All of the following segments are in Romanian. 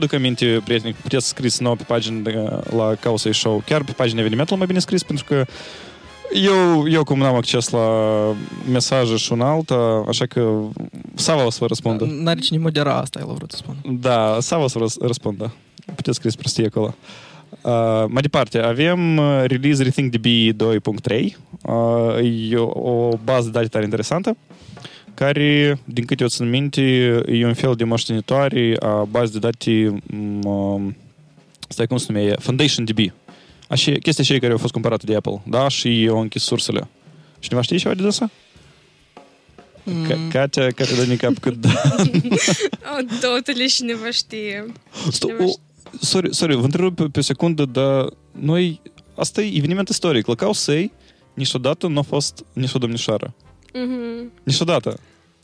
Duc aminte, prieteni, puteți scris nou pe pagină la Causei Show, chiar pe pagina evenimentului mai bine scris, pentru că eu, eu cum n-am acces la mesaje și un alta, așa că Sava o să vă răspundă. N-are cine modera asta, el a vrut să spun. Da, Sava o să vă răspundă. Puteți scris prostie acolo. Uh, mai departe, avem uh, release Rethink DB 2.3. Uh, e o, o bază de date tare interesantă care, din câte eu țin minte, e un fel de moștenitoare a bazei de date um, stai cum se numeie, Foundation DB. Așa, chestia cei care au fost cumpărate de Apple, da? Și au închis sursele. Cineva știe ceva de asta? Mm. Katia, care dă cap cât da. oh, totally cineva știe. Cineva știe. Sorry, sorry, vă întreb pe, pe secundă, dar noi, asta e eveniment istoric. La Causei, niciodată nu a fost nici o domnișoară. Mm-hmm. Niciodată.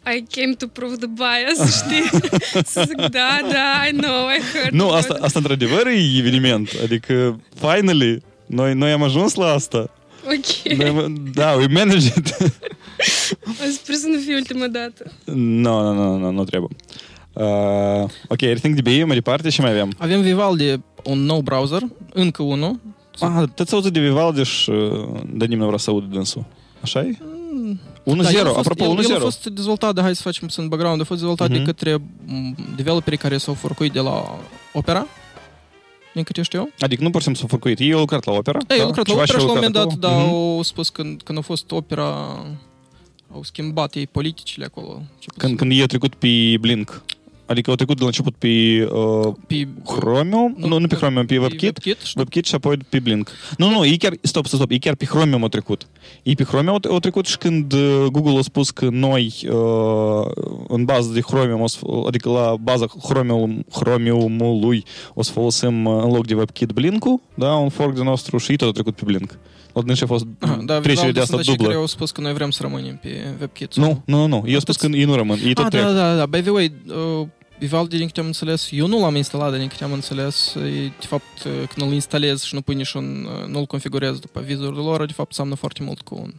I came to prove the bias, știi? Să zic, da, da, I know, I heard. Nu, asta, asta într-adevăr e eveniment. Adică, finally, noi, noi am ajuns la asta. Ok. Noi, da, we managed it. Sper să nu fie ultima dată. Nu, nu, nu, nu, nu trebuie. Uh, ok, Everything DB, mai departe, și mai avem? Avem Vivaldi, un nou browser, încă unul. Ah, te-ați auzit de Vivaldi și Danim nu vrea să audă dânsul. Așa e? 1-0, da, apropo, 1-0. El a fost dezvoltat, de, hai să facem puțin background, a fost dezvoltat uh-huh. de către developerii care s-au furcuit de la Opera, din câte știu eu. Adică nu pur și simplu s-au furcuit, ei au lucrat la Opera? Ei, da? au lucrat la Opera și la un moment dat, da, uh-huh. au spus când, când a fost Opera, au schimbat ei politicile acolo. Când, când ei au trecut pe Blink. Adică au trecut de la început pe, uh, pe Chromium, nu, nu, nu pe Chromium, pe WebKit, WebKit, WebKit și apoi pe Blink. Nu, nu, ei chiar, stop, stop, stop, ei chiar pe Chromium au trecut. Ei pe Chromium au, au trecut și când uh, Google a spus că noi uh, în bază de Chromium, o să, adică la baza Chromium, Chromiumului o să folosim uh, în loc de WebKit Blink-ul, da, un fork de nostru și ei tot a trecut pe Blink. Odată a fost Aha, da, trecere de asta dublă. care au spus că noi vrem să rămânem pe WebKit. Nu, nu, nu. Eu spus că ei nu rămân. Ei tot ah, trec. Da, da, da. By the way, uh, Vivaldi, din câte am înțeles, eu nu l-am instalat, dar din câte am înțeles, e, de fapt, când îl instalez și nu pui nici un, nu-l configurez după vizorul lor, de fapt, seamănă foarte mult cu un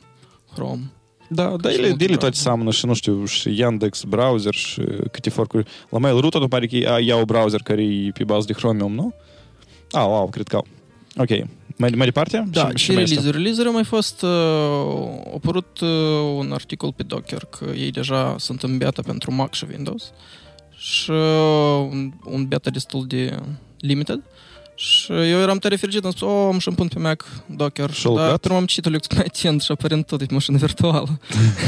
Chrome. Da, da, ele, ele toate seamănă și, nu știu, și Yandex browser și câte forcuri. La Mail.ru tot pare că iau browser care e pe bază de Chromium, nu? Ah, wow, cred că au. Ok. Mai, mai departe? Da, și, și release-uri. Release-uri mai fost... Uh, a apărut uh, un articol pe Docker că ei deja sunt în beta pentru Mac și Windows și un, un beta destul de limited. Și eu eram tare fericit, am spus, oh, am și-mi pun pe Mac Docker. Și dar pe am citit Linux mai atent și aparent tot e mașină virtuală.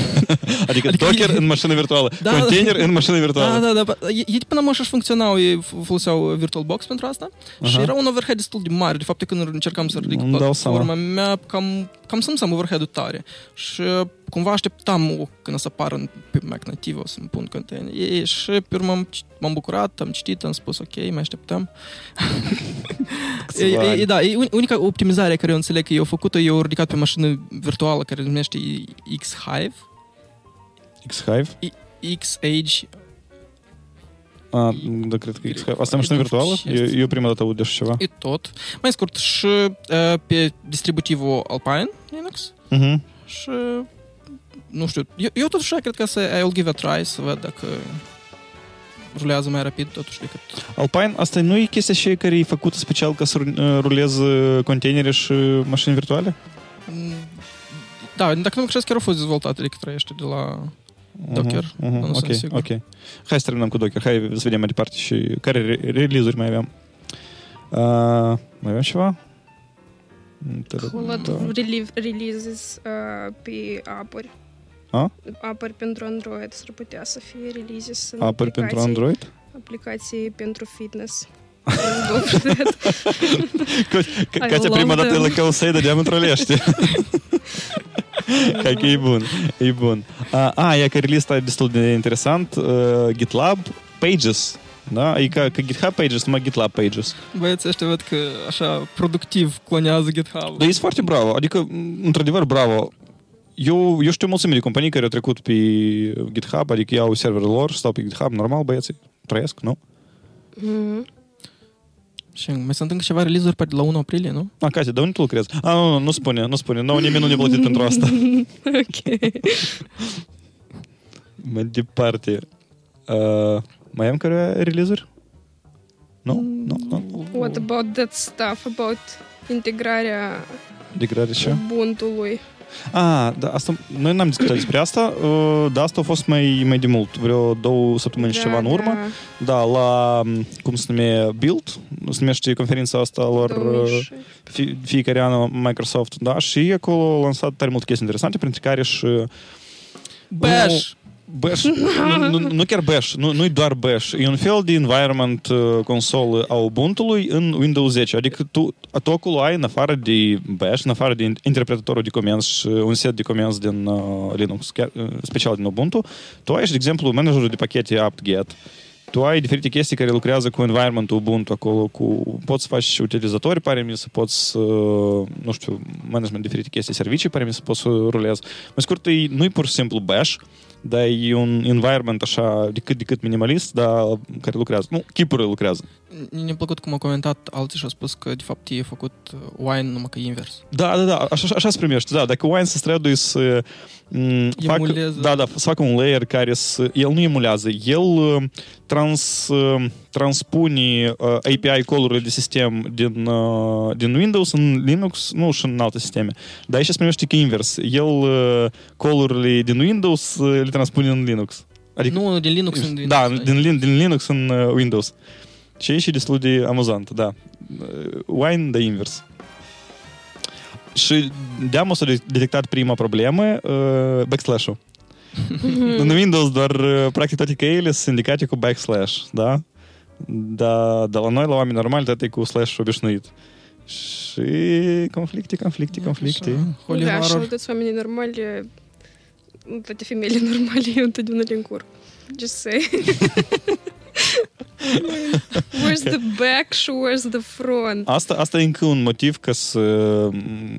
adică, adică Docker în mașină virtuală, da, container în mașină virtuală. Da, da, da. Ei până mă și funcționau, ei foloseau VirtualBox pentru asta uh-huh. și era un overhead destul de mare. De fapt, când încercam să ridic platforma mea, cam, cam să am overhead-ul tare. Și cumva așteptam când să apară pe Mac nativ, o să-mi pun container. Și pe urmă m-am bucurat, am citit, am spus ok, mai așteptăm. e, e, da, e unica optimizare care eu înțeleg că eu făcut-o, eu ridicat pe mașină virtuală care se numește X-Hive. X-Hive? X-Age a, da, cred că X-Hive. Asta e mașină virtuală? Eu, eu prima dată aud de așa ceva. E tot. Mai scurt, și uh, pe distributivul Alpine Linux. Uh-huh. Și nu știu, eu, eu totuși cred că să I'll give a try să văd dacă rulează mai rapid totuși decât... Alpine, asta nu e chestia și care e făcută special ca să ruleze containere și mașini virtuale? Da, dacă nu mă chiar au fost dezvoltate de către ăștia de la Docker, uh-huh, mhm, mhm, nu okay, sunt sigur. Ok, Hai să terminăm cu Docker, hai să vedem mai departe și care re- release-uri mai avem. Uh, mai avem ceva? Mm, cool, da. releases uh, pe apuri. A? Apări pentru Android s-ar putea să fie releases în Apări pentru Android? Aplicații pentru fitness. Catea prima dată la căusei, dădeam într-o lește. Că a e că release e destul de interesant. Uh, GitLab Pages. Da? Ca, ca GitHub Pages, numai GitLab Pages. Băieții ăștia văd că așa productiv clonează GitHub. Dar e foarte bravo. Adică, într-adevăr, bravo. Eu, eu știu mulțime de companii care au trecut pe GitHub, adică iau serverul lor, stau pe GitHub, normal, băieții, trăiesc, nu? Mm-hmm. Și mai sunt încă ceva release-uri pe la 1 aprilie, nu? A, Katia, dar unde tu lucrezi? A, nu, nu, nu spune, nu spune. Nu, nimeni nu ne-a plătit pentru asta. ok. mai departe. Uh, mai am care release-uri? Nu? Nu? Nu? What about that stuff about integrarea Integrarea ce? Ubuntu-ului? A, da, asta, noi n-am discutat despre asta, uh, dar asta a fost mai, mai de mult, vreo două săptămâni și Da, ceva în urmă. da. Da, la, cum se numește, Build, se numește conferința asta lor, 2006. fie, fiecare an Microsoft, da, și acolo au lansat tare multe chestii interesante, printre care și Bash! Bash, nu, nu, nu chiar Bash, nu, nu-i doar Bash, e un fel de environment uh, console a Ubuntu-ului în Windows 10, adică tu, tu acolo ai, în afară de Bash, în afară de interpretatorul de comenzi și un set de comenzi din uh, Linux, chiar, uh, special din Ubuntu, tu ai și, de exemplu, managerul de pachete apt-get, tu ai diferite chestii care lucrează cu environment-ul Ubuntu acolo, cu, poți să faci și utilizatori, pare mi să poți să, nu știu, management diferite chestii, servicii, pare mi să poți să rulezi. Mai scurt, e, nu-i pur și simplu Bash, dar e un environment așa de cât de cât minimalist, dar care lucrează. Nu, chipurile lucrează. Mi-a plăcut cum au comentat alții și au spus că, de fapt, e făcut uh, wine numai că e invers. Da, da, da, așa, așa se primește. Da, dacă Wine se străduie să m, facă, Emulează. da, da, să facă un layer care să... El nu emulează, el uh, trans, uh, transpune uh, API call-urile de sistem din, uh, din Windows în Linux, nu și în alte sisteme. Dar aici se primește că invers. El uh, call-urile din Windows uh, le transpune în Linux. Adică, Nu, din Linux în Windows. Da, din, din Linux în uh, Windows. Și e și destul de amuzant, da. Wine de invers. Și de-am s-a de- detectat prima problemă, uh, backslash-ul. în Windows doar, practic, toate cheile sunt indicate cu backslash, da? Da, dar la noi, la oameni normali, toate e cu slash obișnuit. Și conflicte, conflicte, conflicte. Așa, Holy da, și horror. toți oamenii normali, nu toate femeile normale, eu întotdeauna le încurc. Just say. where's the back și where's the front? Asta, asta e încă un motiv ca să,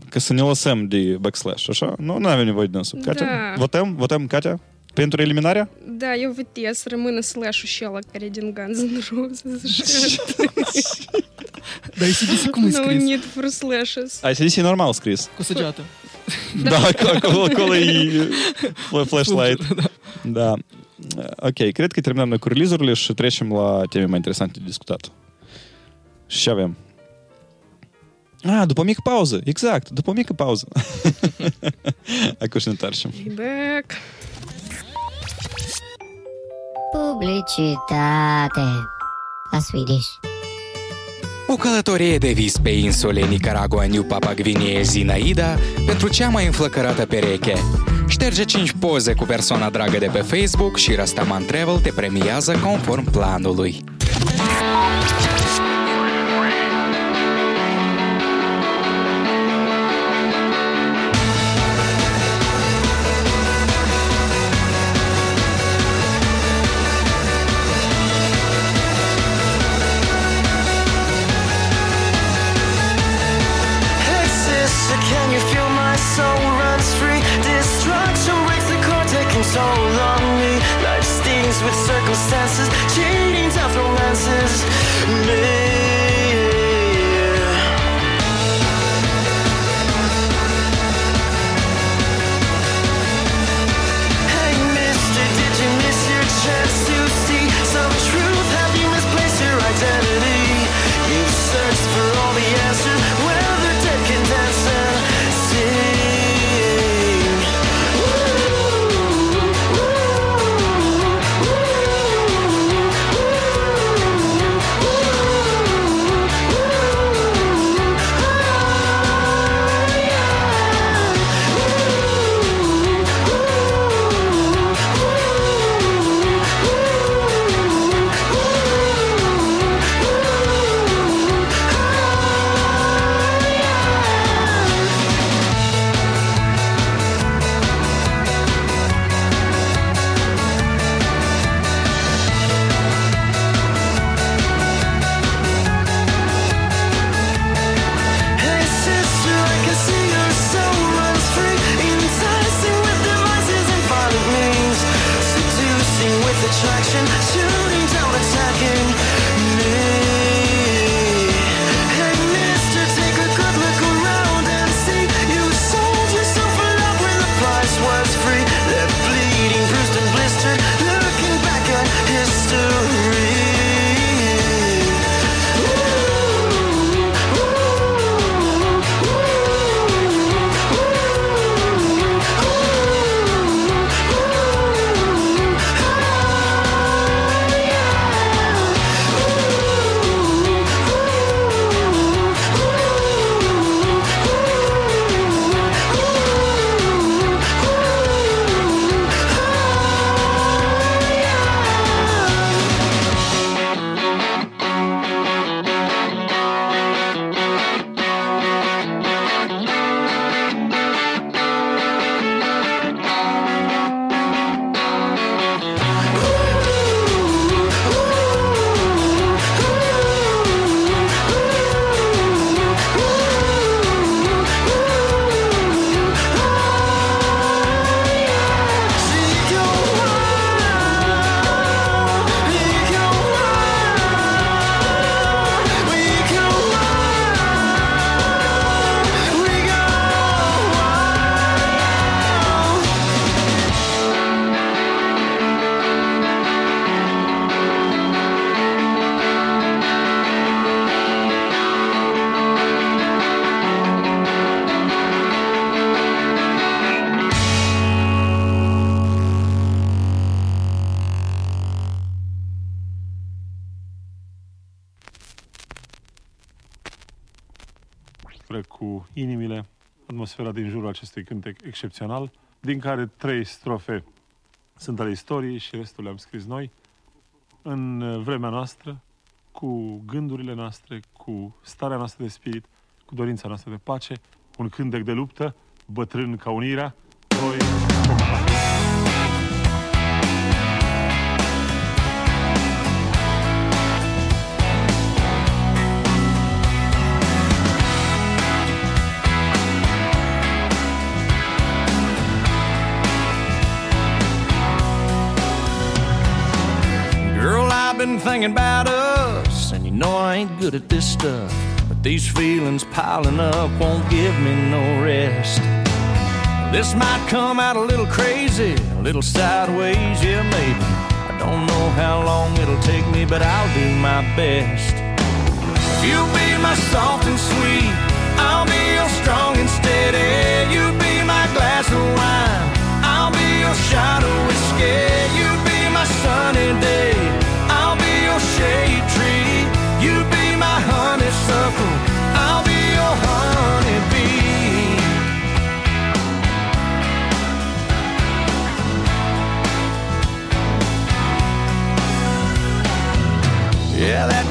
ca să ne lăsăm de backslash, așa? Nu, nu avem nevoie de dânsul. Katia, Da. votăm, votăm, Katia? Pentru eliminarea? Da, eu votez să rămână slash-ul și ăla care e din Guns N' Roses. și Dar ACDC cum e No scris? need for slashes. ICDC e normal scris. Cu săgeată. Da, acolo, acolo e fl- flashlight. Da. Ok, cred că terminăm noi cu release-urile și trecem la teme mai interesante de discutat. Și ce avem? Ah, după o mică pauză. Exact, după o mică pauză. Acum și ne întoarcem. Back. Publicitate La Swedish O călătorie de vis pe insule Nicaragua, New Papua Gvinee, Zinaida pentru cea mai înflăcărată pereche. Șterge 5 poze cu persoana dragă de pe Facebook și Rastaman Travel te premiază conform planului. Acestui cântec excepțional, din care trei strofe sunt ale istoriei și restul le-am scris noi, în vremea noastră, cu gândurile noastre, cu starea noastră de spirit, cu dorința noastră de pace, un cântec de luptă, bătrân ca unirea, doi, been thinking about us, and you know I ain't good at this stuff. But these feelings piling up won't give me no rest. This might come out a little crazy, a little sideways, yeah, maybe. I don't know how long it'll take me, but I'll do my best. You'll be my soft and sweet, I'll be your strong and steady. You be my glass of wine, I'll be your shot of whiskey. You be my sunny day,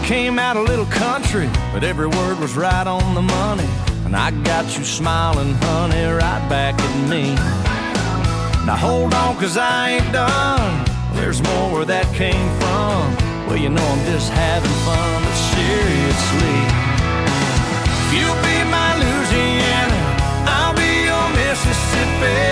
came out a little country, but every word was right on the money. And I got you smiling, honey, right back at me. Now hold on, cause I ain't done. There's more where that came from. Well, you know I'm just having fun, but seriously. If you be my Louisiana, I'll be your Mississippi.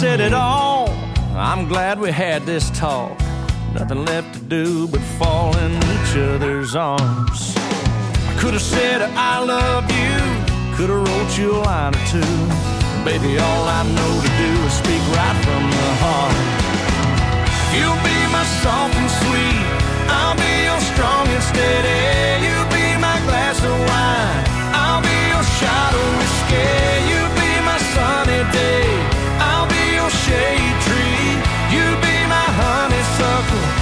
Said it all. I'm glad we had this talk. Nothing left to do but fall in each other's arms. I could have said I love you, could have wrote you a line or two. Baby, all I know to do is speak right from the heart. You'll be my soft and sweet. I'll be your strong and steady. You'll be my glass of wine. I'll be your shot of whiskey. You'll be my sunny day. Shade tree. You be my honeysuckle.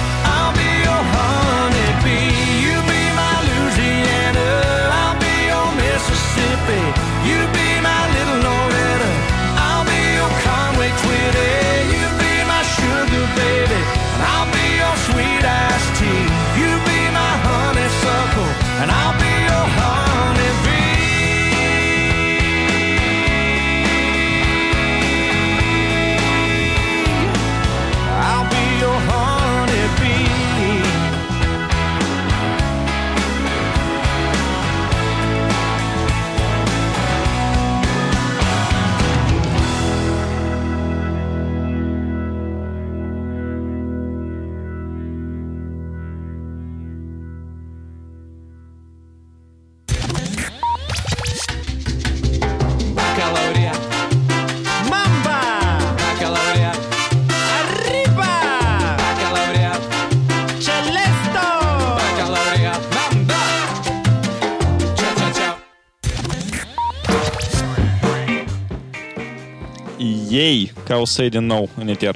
ca o să din nou în eter.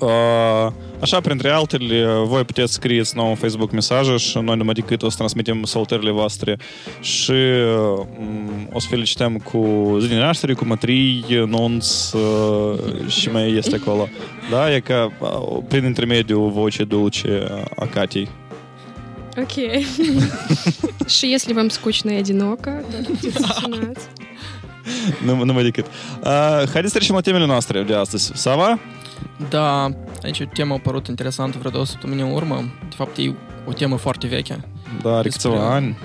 Uh, Așa, printre altele, voi puteți scrieți nou în Facebook mesaje și noi numai decât o să transmitem salutările voastre și um, o să felicităm cu zi din naștere, cu mătrii, nunț uh, și mai este acolo. Da, e ca uh, prin intermediul vocii dulce a Catей. Окей. Și если вам скучно и одиноко, то puteți să sunați. nu, numai decât. Uh, haideți să trecem la temele noastre de astăzi. Sava? Da, aici o temă a apărut interesantă vreo două săptămâni în urmă. De fapt, e o temă foarte veche. Da, are Despre- câțiva ani.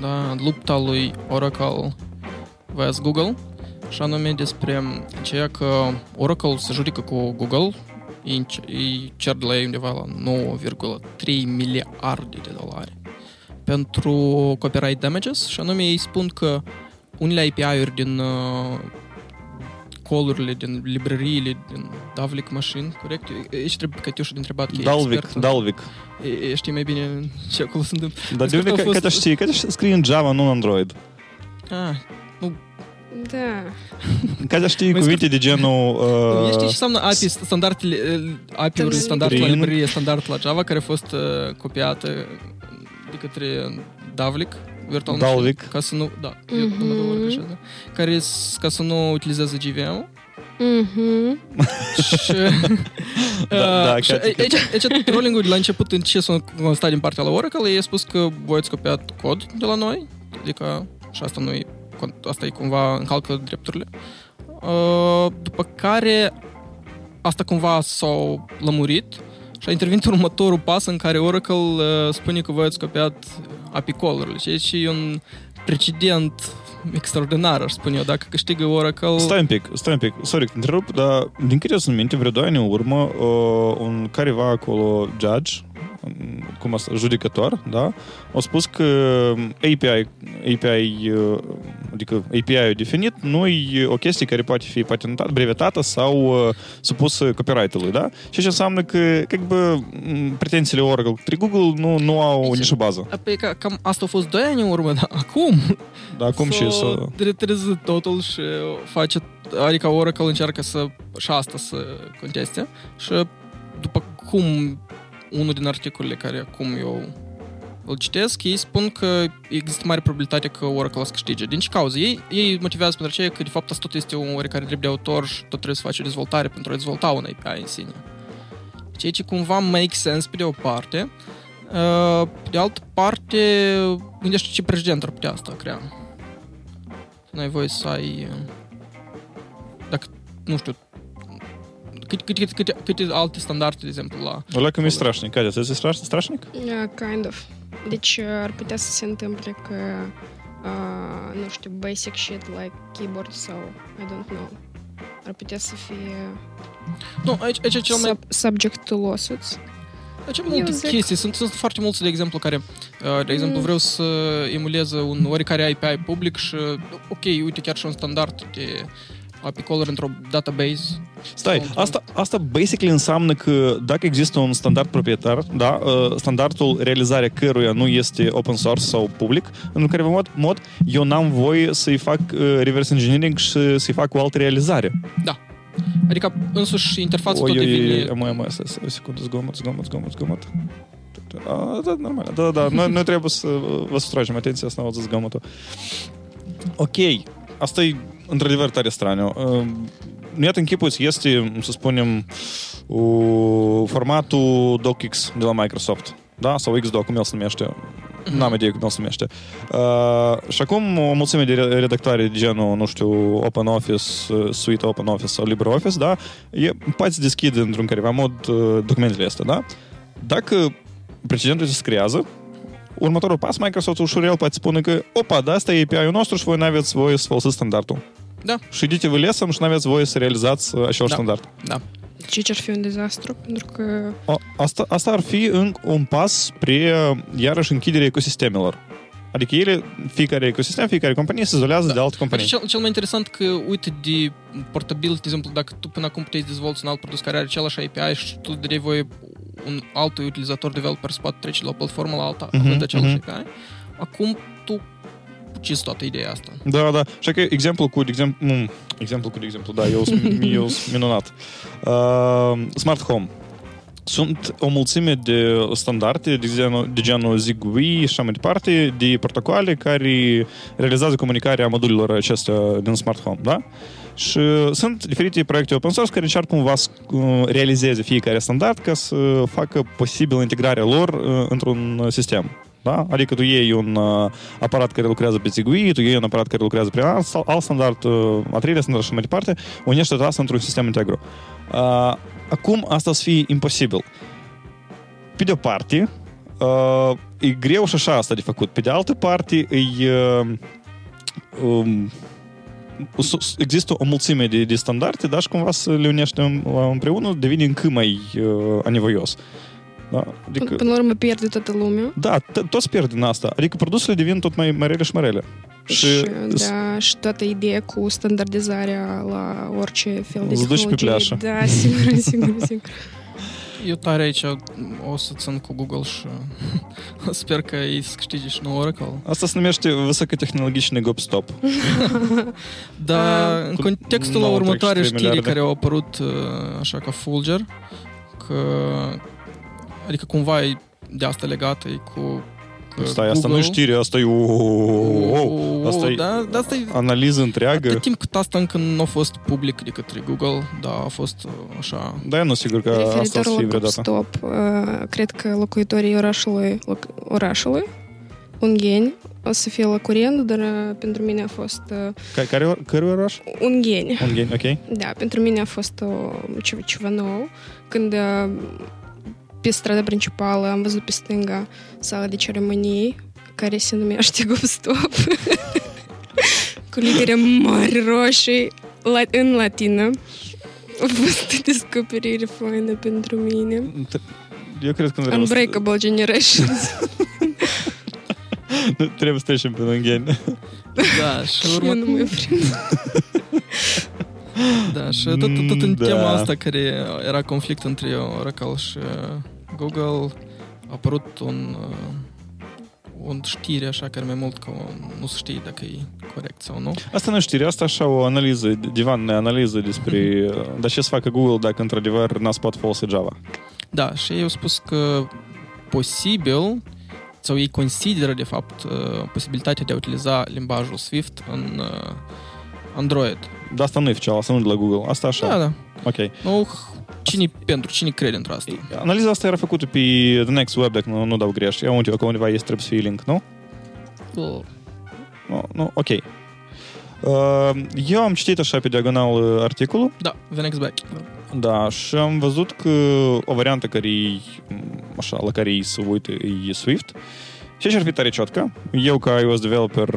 Da, lupta lui Oracle vs. Google și anume despre ceea că Oracle se judecă cu Google îi înce- îi cer de la ei undeva la 9,3 miliarde de dolari pentru copyright damages și anume ei spun că unele API-uri din uh, call-urile, din librăriile, din Davlik Machine, corect? Aici trebuie Catiușa de întrebat că e Dalvik, expert. Dalvik. E, e, știi mai bine ce acolo se întâmplă. Dar de unde Cred că au Catea fost- știe? Catea scrie în Java, nu în Android. Ah, Da. Catea știe Mai cuvinte de genul... Uh, Uh, știi ce înseamnă API, standardele, API-uri Prin- standard la prin- librărie standard la Java, care a fost uh, copiată de către Davlik, Virtual Machine, Dalvik. ca să nu, da, Mhm. eu nu mă două ori greșesc, da, care s- ca să nu utilizeze GVM-ul. Mhm. și, Da, da, uh, și chiar- aici, aici trolling-ul de la început în ce s-a constat din partea la Oracle, ei a spus că voi ați copiat cod de la noi, adică și asta nu asta e cumva încalcă drepturile. Uh, după care asta cumva s-a lămurit și a intervenit următorul pas în care Oracle uh, spune că voi ați copiat API call-urile, ceea ce e un precedent extraordinar, aș spune eu, dacă câștigă Oracle... Stai un pic, stai un pic. Sorry, că întrerup, dar din câte sunt minte, vreo doi ani în urmă, uh, un careva acolo, judge, um, cum asta, judecător, da, a spus că API, API uh, adică API-ul definit, nu e o chestie care poate fi patentată, brevetată sau uh, supusă copyright-ului, da? Și ce înseamnă că, că bă, pretențiile Oracle către Google nu, nu au nicio bază. Păi că cam asta a fost 2 ani în urmă, dar acum Dar acum și să... retreză totul și face, adică Oracle încearcă să și asta să conteste și după cum unul din articolele care acum eu îl citesc, ei spun că există mare probabilitate că Oracle o să câștige. Din ce cauză? Ei, ei motivează pentru aceea că de fapt asta tot este un oarecare drept de autor și tot trebuie să faci o dezvoltare pentru a dezvolta un API în sine. Ceea ce cumva make sense pe de o parte, Uh, pe de altă parte, gândește ce precedent ar putea asta crea. Să n-ai voie să ai... uh, Dacă, nu știu, câte, câte, câte, câte alte standarde, de exemplu, la... Ăla că mi-e strașnic. Catea, ți-e straș- strașnic? Yeah, kind of. Deci uh, ar putea să se întâmple că, uh, nu știu, basic shit like keyboard sau, I don't know, ar putea să fie Nu, aici, aici e cel mai... sub, subject to lawsuits. Aici e multe Eu zic- chestii. Sunt, sunt foarte mulți, de exemplu, care, uh, de exemplu, Mm. vreau să emuleze un oricare API public și, ok, uite, chiar și un standard de API caller într-o database. Stai, Sau- asta, asta basically înseamnă că dacă există un standard proprietar, da, uh, standardul realizarea căruia nu este open source sau public, în care mod, mod eu n-am voie să-i fac uh, reverse engineering și să-i fac o altă realizare. Adică, însuși, interfața tot Oi, oi, devine... oi, mai, mai, stai, stai, o secundă, zgomot, zgomot, zgomot, zgomot. A, da, normal, da, da, noi, noi trebuie să vă sustragem atenția asta la zgomotul. Ok, asta e într-adevăr tare straniu. Uh, Iată închipuți, este, să spunem, uh, formatul DocX de la Microsoft. Da? Sau Xdoc, cum el se numește. N-am idee cum el se numește. Uh, și acum o mulțime de re- redactoare de genul, nu știu, OpenOffice, uh, Suite OpenOffice sau LibreOffice, da? E, poți deschide într-un careva mod uh, documentele astea, da? Dacă precedentul se creează, următorul pas, Microsoft ușurel poate spune că, opa, da, asta e API-ul nostru și voi nu aveți voie să folosiți standardul. Da. Și idite-vă lesăm și n-aveți voie să realizați acel da. standard. Da. Deci ar fi un dezastru, pentru că... Asta, asta ar fi în, un pas spre, iarăși, închiderea ecosistemelor. Adică ele, fiecare ecosistem, fiecare companie se izolează da. de alte companii. Cel, cel mai interesant că, uite, de portabil, de exemplu, dacă tu până acum puteai dezvolți un alt produs care are același API și tu dai voie un alt utilizator, developer, să poată trece la o platformă la alta, mm-hmm, având același mm-hmm. API, acum tu ucizi toată ideea asta. Da, da. Și că exemplu cu, de exemplu, mm, exemplu cu, de exemplu, da, eu sunt eu sunt minunat. Uh, smart Home. Sunt o mulțime de standarde de genul, de genul Zigbee și așa mai departe, de protocoale care realizează comunicarea modulilor acestea din Smart Home, da? Și sunt diferite proiecte open source care încearcă cumva să uh, realizeze fiecare standard ca să facă posibil integrarea lor uh, într-un sistem. Da? Adică tu iei un uh, aparat care lucrează pe Zigbee, tu iei un aparat care lucrează prin alt, alt standard, uh, a treilea standard și mai departe, unești toată asta într-un sistem integru. Uh, acum asta o să fie imposibil. Pe de o parte, uh, e greu și așa asta de făcut. Pe de altă parte, e... Uh, um, s- s- există o mulțime de, de standarde, dar și cumva să le unești în- împreună devine încă mai uh, anevoios. Da? Adică... Până la urmă pierde toată lumea. Da, toți pierd din asta. Adică produsele devin tot mai, mai rele și mai rele. Și, și, da, și toată ideea cu standardizarea la orice fel de tehnologie. pe pleașă. Da, sigur, sigur, sigur. Eu tare aici o să țin cu Google și sper că ei să câștige și nou Oracle. Asta se numește высокотехнологичный гоп-stop. da, în contextul la următoare știri care au apărut așa ca Fulger, că adică cumva e de asta legată e cu Stai, asta nu știre, asta e o... Asta e da, da, asta e analiză întreagă. Atât timp cât asta încă nu a fost public de către Google, da, a fost așa... Da, eu nu sigur că Referitor asta să fie vreodată. Stop, uh, cred că locuitorii orașului, orașului Ungheni o să fie la curent, dar uh, pentru mine a fost... Uh, care, care oraș? Ungheni. Ungheni, ok. Da, pentru mine a fost o, ceva, ceva nou. Când uh, pe strada principală am văzut pe stânga sala de ceremonii care se numește Gupstop cu litere mari roșii la, în latină. A fost o descoperire faină pentru mine. Eu cred că... Unbreakable Generations. nu trebuie să trecem pe lânghieni. Da, și urmă... nu mai Da, și tot, tot, tot în da. tema asta care era conflict între Oracle și Google a apărut un, uh, un știre așa care mai mult că nu se știe dacă e corect sau nu. Asta nu știre, asta așa o analiză, divan analiză despre mm-hmm. dar ce să facă Google dacă într-adevăr n-a spot folosi Java. Da, și ei au spus că posibil sau ei consideră de fapt uh, posibilitatea de a utiliza limbajul Swift în uh, Android. Dar asta nu e oficial, asta nu de la Google. Asta așa. Da, da. Ok. Nu, cine pentru, cine crede într asta? Analiza asta era făcută pe The Next Web, dacă nu, nu dau greș. Eu undeva, că undeva este trebuie să fie link, nu? Oh. Nu, nu, ok. Uh, eu am citit așa pe diagonal articolul. Da, The Next Back. Da, și am văzut că o variantă care e, așa, la care e să uită e Swift. Uh, și și ar fi tare ciotcă. Eu, ca iOS developer,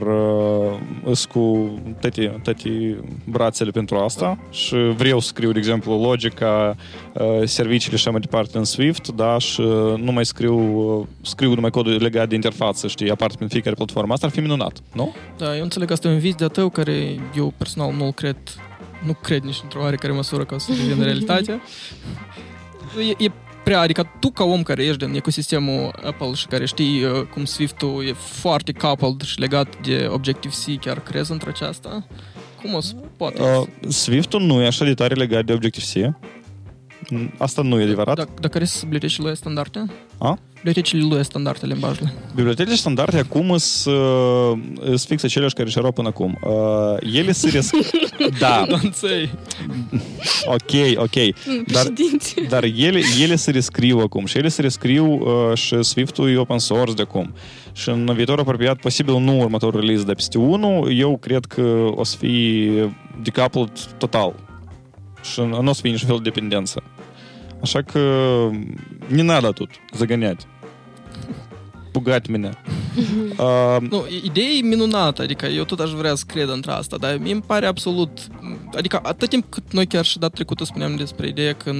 uh, cu toate, toate brațele pentru asta și vreau să scriu, de exemplu, logica, uh, serviciile și mai departe în Swift, da, și nu mai scriu, uh, scriu numai codul legat de interfață, știi, aparte pe fiecare platformă. Asta ar fi minunat, nu? Da, eu înțeleg asta e un vis de-a tău care eu personal nu-l cred, nu cred nici într-o oarecare măsură ca să devină realitate. E, e prea, adică tu ca om care ești din ecosistemul Apple și care știi uh, cum Swift-ul e foarte coupled și legat de Objective-C, chiar crezi într aceasta? Cum o să poate? Uh, Swift-ul nu e așa de tare legat de Objective-C. Asta nu e adevărat. Dar da, care sunt bibliotecile standarde? A? Bibliotecile lui standarde limbajele. Bibliotecile standarde acum sunt uh, fix aceleași care și erau până acum. Uh, ele se resc... da. Don't say. Ok, ok. Dar, dar ele, ele se rescriu acum și ele se rescriu uh, și Swift-ul e open source de acum. Și în viitor apropiat, posibil nu următorul release de peste 1, eu cred că o să fie decoupled total. Și nu o să fie niciun fel de dependență. Așa că не надо тут загонять. Pugать меня. uh, nu, ideea e minunată, adică eu tot aș vrea să cred într asta, dar mi pare absolut... Adică atât timp cât noi chiar și dat trecută spuneam despre ideea că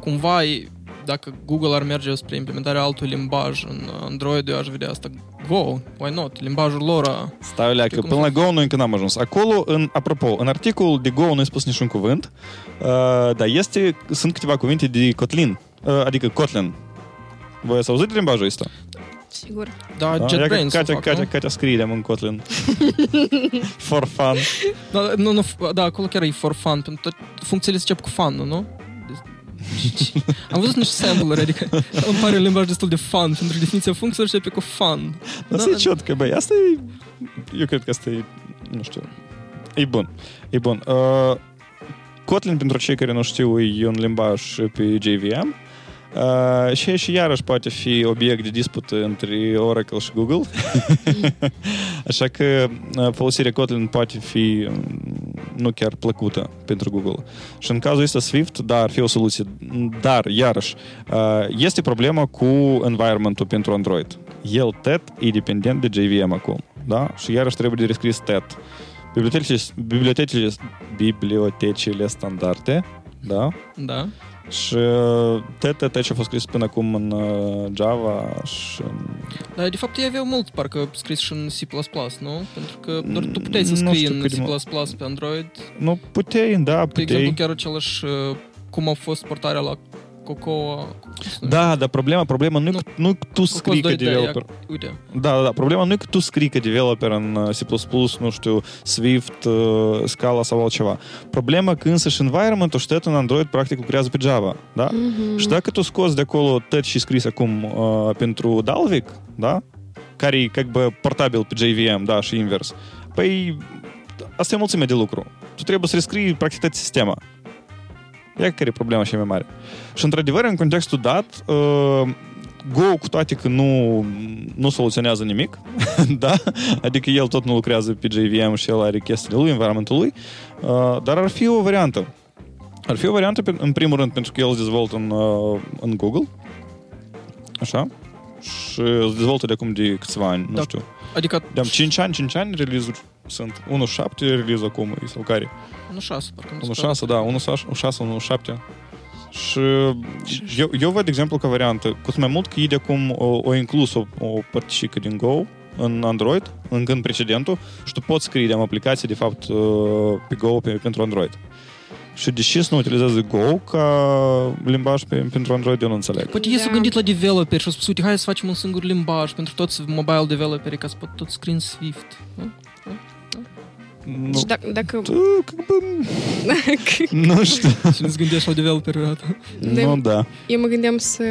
cumva e dacă Google ar merge spre implementarea altui limbaj în Android, eu aș vedea asta Go, why not? Limbajul lor a... Stai, leacă, până la Go noi încă n-am ajuns. Acolo, în, apropo, în articolul de Go nu e spus niciun cuvânt, uh, dar este, sunt câteva cuvinte de Kotlin, uh, adică Kotlin. Voi ați auzit de limbajul ăsta? Sigur. Da, da JetBrains Katia, Katia, Katia scrie în Kotlin. for fun. Da, nu, nu, da, acolo chiar e for fun, pentru că funcțiile se încep cu fun, nu? Am văzut niște sample-uri, adică îmi pare un limbaj destul de fun, pentru definiția funcțiilor și pe cu fun. Asta da, e ciotcă, băi, asta e... Eu cred că asta e, nu știu, e bun. E bun. Uh, Kotlin, pentru cei care nu știu, e un limbaj pe JVM Uh, și, și iarăși poate fi obiect de dispută între Oracle și Google. Așa că uh, folosirea Kotlin poate fi nu chiar plăcută pentru Google. Și în cazul ăsta Swift, da, ar fi o soluție. Dar, iarăși, uh, este problema cu environmentul pentru Android. El, TET, e dependent de JVM acum. Da? Și iarăși trebuie de rescris TET. Bibliotecile, bibliotecile, bibliotecile standarde, da? Da Și TTT ce a fost scris până acum în uh, Java și în... Dar de fapt ei aveau mult parcă scris și în C++, nu? Pentru că doar tu puteai să scrii în C++ pe Android. Nu, puteai, da, puteai. De exemplu, chiar același cum a fost portarea la Cocoa... Da, dar problema, problema nu, nu, nu tu scrii ca developer. Uite. Da, da, problema nu e că tu scrii ca developer în C++, nu știu, Swift, Scala sau altceva. Problema că însăși environment-ul și în Android practic lucrează pe Java, da? Mm-hmm. Și dacă tu scoți de acolo tot și scris acum uh, pentru Dalvik, da? Care e как бы portabil pe JVM, da, și invers. Păi, asta e mulțime de lucru. Tu trebuie să rescrii practic tot sistema. Ia care e problema cea mai mare. Și într-adevăr, în contextul dat, uh, Go, cu toate că nu, nu soluționează nimic, da? Adică el tot nu lucrează pe JVM și el are chestiile lui, environmentul lui, uh, dar ar fi o variantă. Ar fi o variantă, în primul rând, pentru că el se dezvoltă în, uh, în Google, așa, și se dezvoltă de acum de câțiva ani, nu da. știu. Adică... De 5 ani, 5 ani release sunt. 1.7 release acum, sau care? 1.6, parcă 1.6, da, 1.6, 1.7. Și eu, eu văd, de exemplu, ca variantă, cu mai mult că ei de acum o, o inclus o, o părticică din Go în Android, încă în precedentul, și tu poți scrie de aplicații, de fapt, uh, pe Go pe, pentru Android. Și deși să nu utilizează Go ca limbaj pe, pentru Android, eu nu înțeleg. Poate ei s-au gândit la developer și au spus, uite, hai să facem un singur limbaj pentru toți mobile developeri ca să pot tot screen Swift. Nu, deci dacă... dacă... Tu, nu știu. Și nu-ți gândești la developer dată. Nu, da. Eu mă gândeam să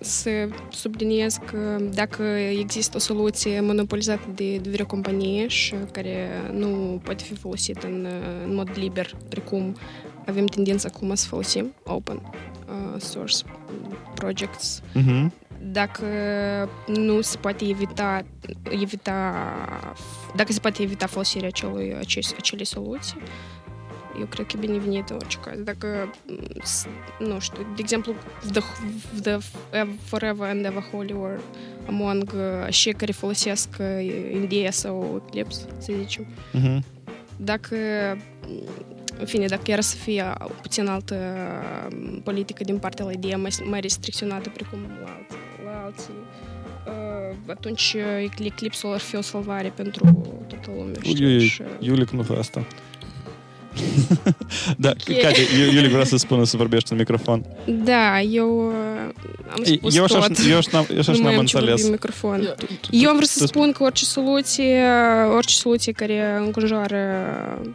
să subliniez că dacă există o soluție monopolizată de, de vreo companie și care nu poate fi folosită în, în mod liber, precum avem tendința acum să folosim open uh, source projects, uh-huh. Dacă nu se poate evita, evita dacă se poate evita folosirea acelui, acelei soluții, eu cred că e binevenit în orice caz. Dacă, nu știu, de exemplu, the, the Forever and Ever Holy War among cei care folosesc India sau Eclipse, să zicem. Uh-huh. Dacă în fine, dacă era să fie puțin altă politică din partea la idee mai, mai restricționată precum la, alții, la alții, atunci Eclipse-ul ar fi o salvare pentru toată lumea. Știi? Iulic nu fă asta. da, okay. Cate, Iulie vrea să spună să vorbești în microfon. Da, eu uh, am spus eu așa, tot. Eu așa, eu așa n-am înțeles. microfon. Eu am vrut să spun că orice soluție, orice soluție care înconjoară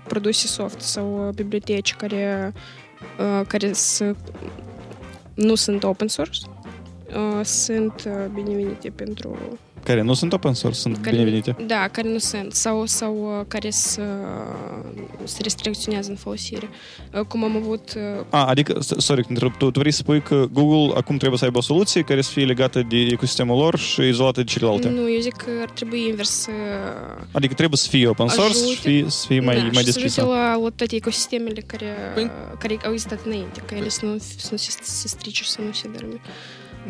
produse soft sau biblioteci care, uh, care să, nu sunt open source, uh, sunt binevenite pentru care nu sunt open source, sunt care, binevenite. Da, care nu sunt. Sau, sau uh, care să, se restricționează în folosire. Uh, cum am avut... Uh, A, adică, sorry, tu, tu vrei să spui că Google acum trebuie să aibă o soluție care să fie legată de ecosistemul lor și izolată de celelalte. Nu, eu zic că ar trebui invers Adică trebuie să fie open source ajute, și fie, să fie mai, da, mai deschisă. să la, la toate ecosistemele care, păi... care au existat înainte, ca ele să nu, să nu se, se strice și să nu se dărâme.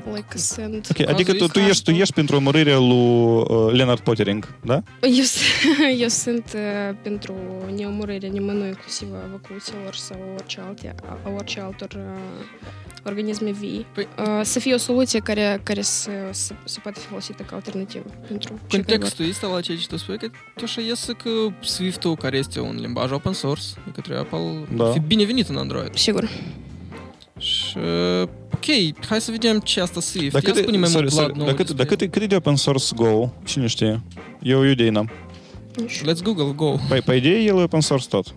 Like sunt... Ok, adică tu, tu, ești, tu ești pentru omorârea lui uh, Leonard Pottering, da? Eu, eu sunt uh, pentru neomorârea nimănui, inclusiv a vacuților sau orice, alte, a orice altor uh, organisme vii. Păi... Uh, să fie o soluție care, care să, să, să poate fi folosită ca alternativă pentru Contextul este la ceea ce tu spui, că tu așa iese că Swift-ul, care este un limbaj open source, de către Apple, da. fi binevenit în Android. Sigur. Și, ok, hai să vedem ce asta Swift. Dar cât, mai sorry, sorry, dar cât, dar cât, cât e de open source Go? Cine știe? Eu idei n-am. Let's Google Go. Păi, pe idee, el e open source tot.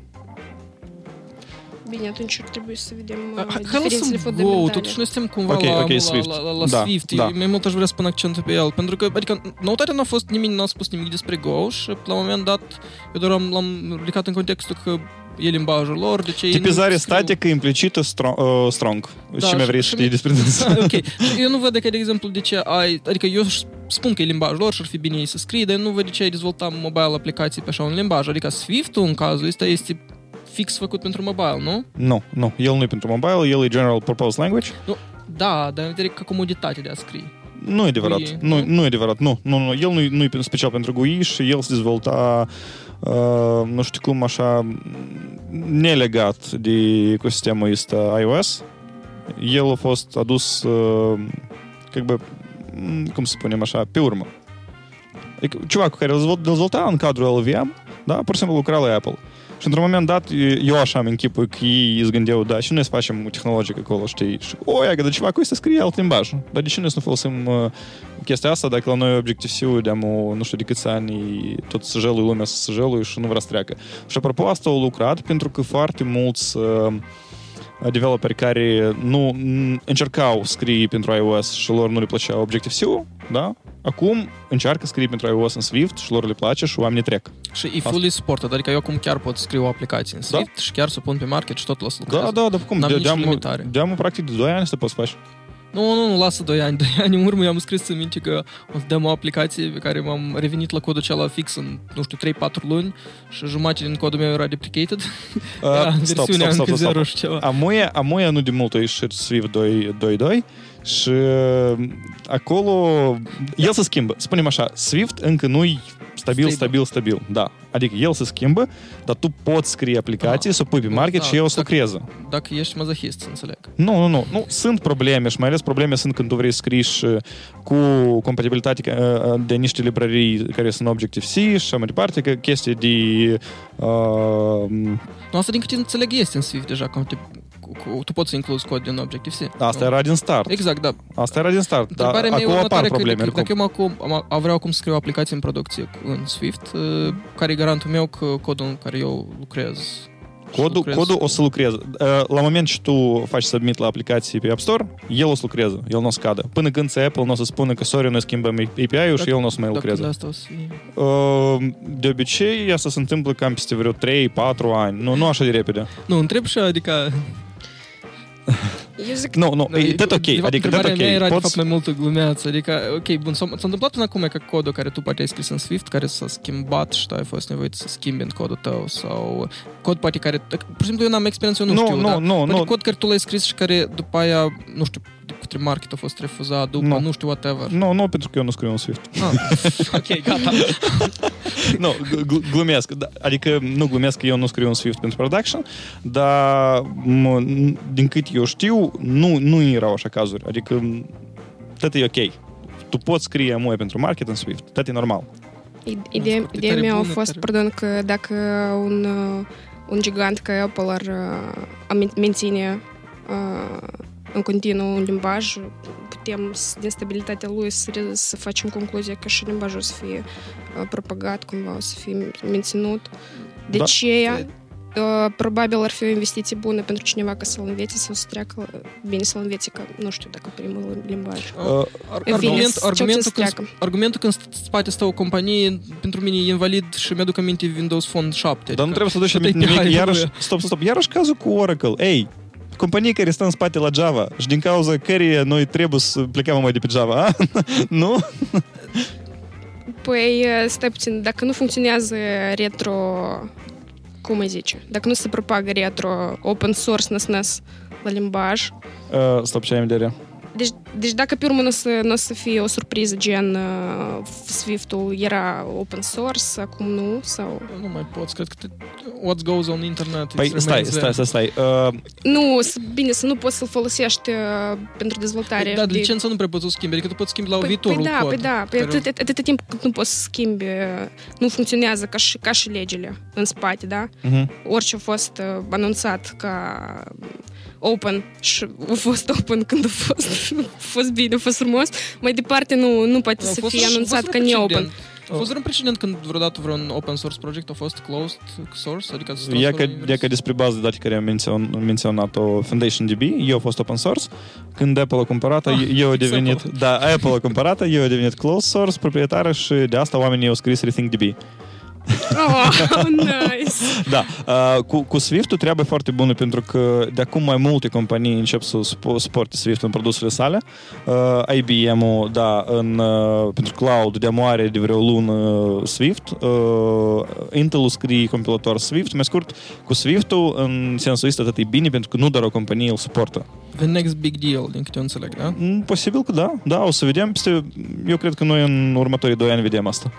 Bine, atunci ar trebui să vedem uh, Hai lăsăm Go, totuși noi suntem cumva okay, la, okay, la, Swift. la, la, la da, Swift. Da. Mai mult aș vrea să pun accentul pe el, pentru că, adică, noutatea n-a fost, nimeni n-a spus nimic despre Go și la un moment dat eu doar am, l-am ridicat în contextul că e limbajul lor, de ce Tipizare statică implicită strong. Uh, strong. Da, ce mai vrei să știi despre asta? ok. Eu nu văd de, de exemplu, de ce ai... Adică eu spun că e limbajul lor și ar fi bine ei să scrie, dar nu văd de ce ai dezvolta mobile aplicații pe așa un limbaj. Adică Swift-ul, în cazul ăsta, este fix făcut pentru mobile, nu? Nu, nu. El nu e pentru mobile, el e general purpose language. Nu, da, dar în ca comoditate de a scrie. Nu e adevărat. GUI, nu, nu, nu e adevărat. Nu, nu, nu. El nu, nu e special pentru GUI și el se dezvolta uh, nu știu cum așa nelegat de ecosistemul ăsta iOS. el a fost adus, uh, как бы, cum să spunem așa, pe urmă. Adică cuvacul care îl dezvolta în cadrul LVM, da, pur și simplu lucra la Apple. Și într-un moment dat, eu așa am închipui că ei îți gândeau, da, și noi să facem tehnologic acolo, știi? Și, o, ia, dar ceva cu să scrie alt limbaj. Dar de ce noi să nu folosim uh, chestia asta dacă la noi Objective-C, de nu știu de câți ani, tot săjelui lumea să săjelui și nu vrea să treacă. Și apropo, asta au lucrat pentru că foarte mulți uh, developeri care nu încercau scrie pentru iOS și lor nu le plăcea Objective-C, da? Acum încearcă scrie pentru iOS în Swift și lor le place și oamenii trec. Și e fully supported, adică eu acum chiar pot scrie o aplicație în Swift da? și chiar să o pun pe market și tot la să lucreze. Da, da, da, cum? N-am de, nici limitare. De-am practic de 2 ani să poți face. Nu, nu, nu, lasă 2 ani. 2 ani în urmă eu am scris în minte că o să dăm o aplicație pe care m-am revenit la codul acela fix în, nu știu, 3-4 luni și jumătate din codul meu era deprecated. Uh, era stop, versiunea stop, stop, stop, stop. și ceva. Amuia, amuia nu de mult a ieșit Swift 2.2 și acolo el se schimbă. Spunem așa, Swift încă nu-i stabil, stabil, stabil. Da. Adică el se schimbă, dar tu poți scrie aplicații, da. să pui pe market da, și el să lucreze. Dacă ești mazahist, să înțeleg. Nu, nu, nu, nu. Sunt probleme și mai ales probleme sunt când tu vrei să scriși și cu compatibilitate de niște librării care sunt Objective-C și așa mai departe, că chestii de... Uh, nu, asta din câte înțeleg este în Swift deja, cu, tu poți să incluzi cod din Objective-C. Asta era din start. Exact, da. Asta era din start, dar acum apar probleme. Că, dacă eu acum am, vreau acum să scriu o aplicație în producție în Swift, uh, care e garantul meu că codul în care eu lucrez Codul, codul o să lucreze. Uh, la moment ce tu faci submit la aplicații pe App Store, el o să lucreze, el nu o să cadă. Până când să Apple nu o să spună că sorry, noi schimbăm API-ul și el nu o să mai lucreze. Asta o să uh, De obicei, asta se întâmplă cam peste vreo 3-4 ani. Nu, nu așa de repede. Nu, întreb și adică eu zic... Nu, nu, e tot ok. De adică tot ok. mea era, Poți... de fapt, mai multă glumeață. Adică, ok, bun, s-a, s-a întâmplat până acum că codul care tu poate ai scris în Swift, care s-a schimbat și tu ai fost nevoit să schimbi în codul tău sau cod poate care... Pur și simplu eu n-am experiență, eu nu, nu știu, nu, da? nu, nu. cod care tu l-ai scris și care după aia, nu știu, către market a fost refuzat după, nu, nu știu, whatever. Nu, nu, pentru că eu nu scriu în Swift. Ah, ok, gata. nu, glumesc. Da, adică nu glumesc că eu nu scriu în Swift pentru production, dar din cât eu știu, nu, nu erau așa cazuri. Adică tot e ok. Tu poți scrie moi pentru market în Swift. Tot e normal. Ideea, ideea mea a fost, pardon, că dacă un, un gigant ca Apple ar uh, menține uh, în continuu un limbaj, putem, din stabilitatea lui, să, să facem concluzia că și limbajul o să fie propagat cumva, o să fie menținut. De da. ce probabil ar fi o investiție bună pentru cineva ca să-l învețe sau să treacă bine să-l învețe, că nu știu dacă primul limbaj. Uh, argument, argumentul, când, argumentul când spate stă o companie, pentru mine e invalid și mi-aduc aminte Windows Phone 7. Dar nu trebuie să duci nimic, iarăși, stop, stop, stop, iarăși cazul cu Oracle. Ei, companie care stă în spate la Java și din cauza căreia noi trebuie să plecăm mai de pe Java, a? nu? Păi, stai puțin, dacă nu funcționează retro, cum îi zice, dacă nu se propagă retro open source NSNS la limbaj... Uh, stop, ce ai în vedere? Deci, deci dacă pe urmă nu o să, nu o să fie o surpriză gen uh, Swift-ul era open source, acum nu, sau... Nu mai poți, cred că te, what goes on internet Păi stai, stai, stai, stai. Uh... Nu, bine, să nu poți să-l folosești uh, pentru dezvoltare. Păi, da, de... licența nu prea poți să schimbi, adică tu poți schimbi la păi, viitorul păi da, cod. Păi da, păi care... atât, atât timp cât nu poți să schimbi, uh, nu funcționează ca și, ca și legile în spate, da? Uh-huh. Orice a fost uh, anunțat ca open și a fost open când a fost, a fost bine, a fost frumos. Mai departe nu, nu poate să fie anunțat ca ne open. A fost vreun precedent când vreodată vreun open source project a fost closed source? Adică e că, e că despre bază de date care am mențion, menționat-o Foundation DB, eu a fost open source. Când Apple a cumpărat ah, eu a devenit, da, Apple a cumpărat eu a devenit closed source proprietară și de asta oamenii au scris RethinkDB. Oh, nice! da, uh, cu, cu Swift-ul treabă foarte bună pentru că de acum mai multe companii încep să suporte Swift în produsele sale. Uh, IBM-ul, da, în, uh, pentru cloud de amoare de vreo lună Swift. Uh, Intel scrie compilator Swift. Mai scurt, cu Swift-ul, în sensul ăsta, atât e bine pentru că nu doar o companie îl suportă. The next big deal, din câte eu înțeleg, da? Mm, posibil că da, da, o să vedem. Eu cred că noi în următorii doi ani vedem asta.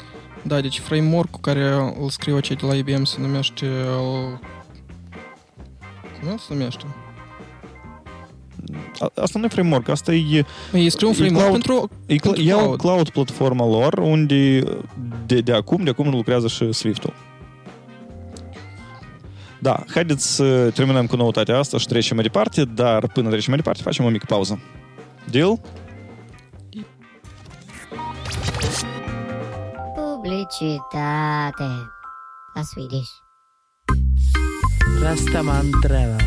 Da, deci framework-ul care îl scriu cei de la IBM se numește... Cum el se numește? asta nu e framework, asta e... Ei scriu un framework cloud, pentru, e, pentru iau cloud. cloud platforma lor, unde de, de acum, de acum lucrează și Swift-ul. Da, haideți să terminăm cu noutatea asta și trecem mai departe, dar până trecem mai departe facem o mică pauză. Deal? Publicitate. La Swedish. Rastaman Travel.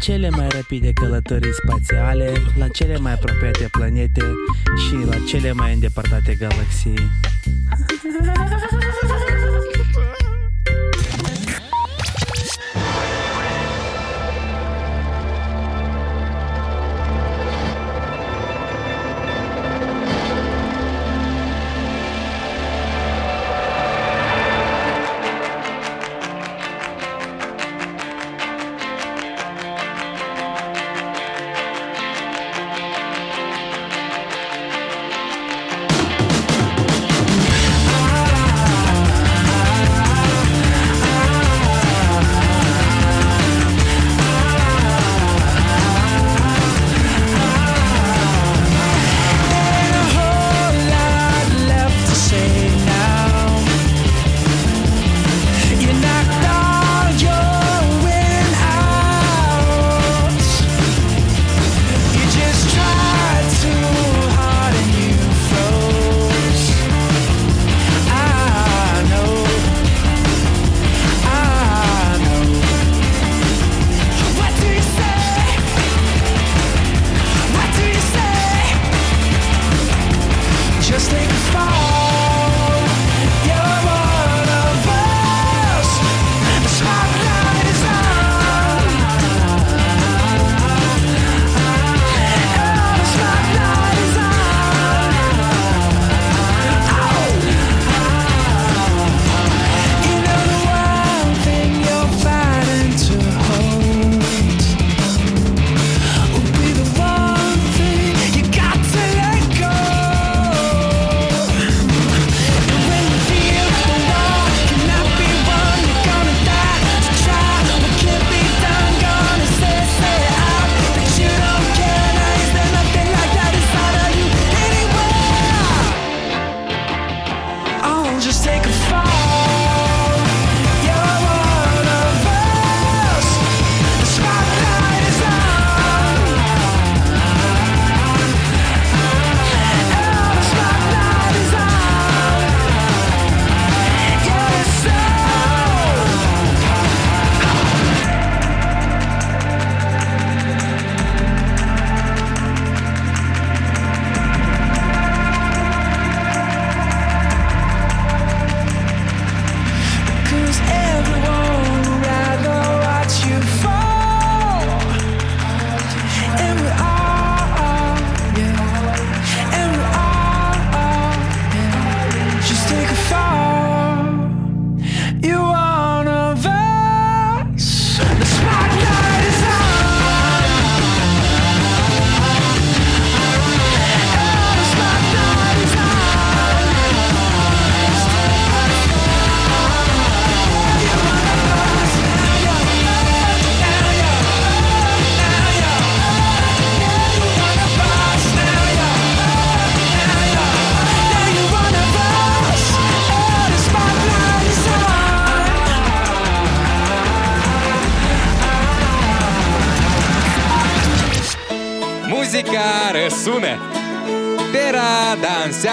Cele mai rapide călătorii spațiale la cele mai apropiate planete și la cele mai îndepărtate galaxii.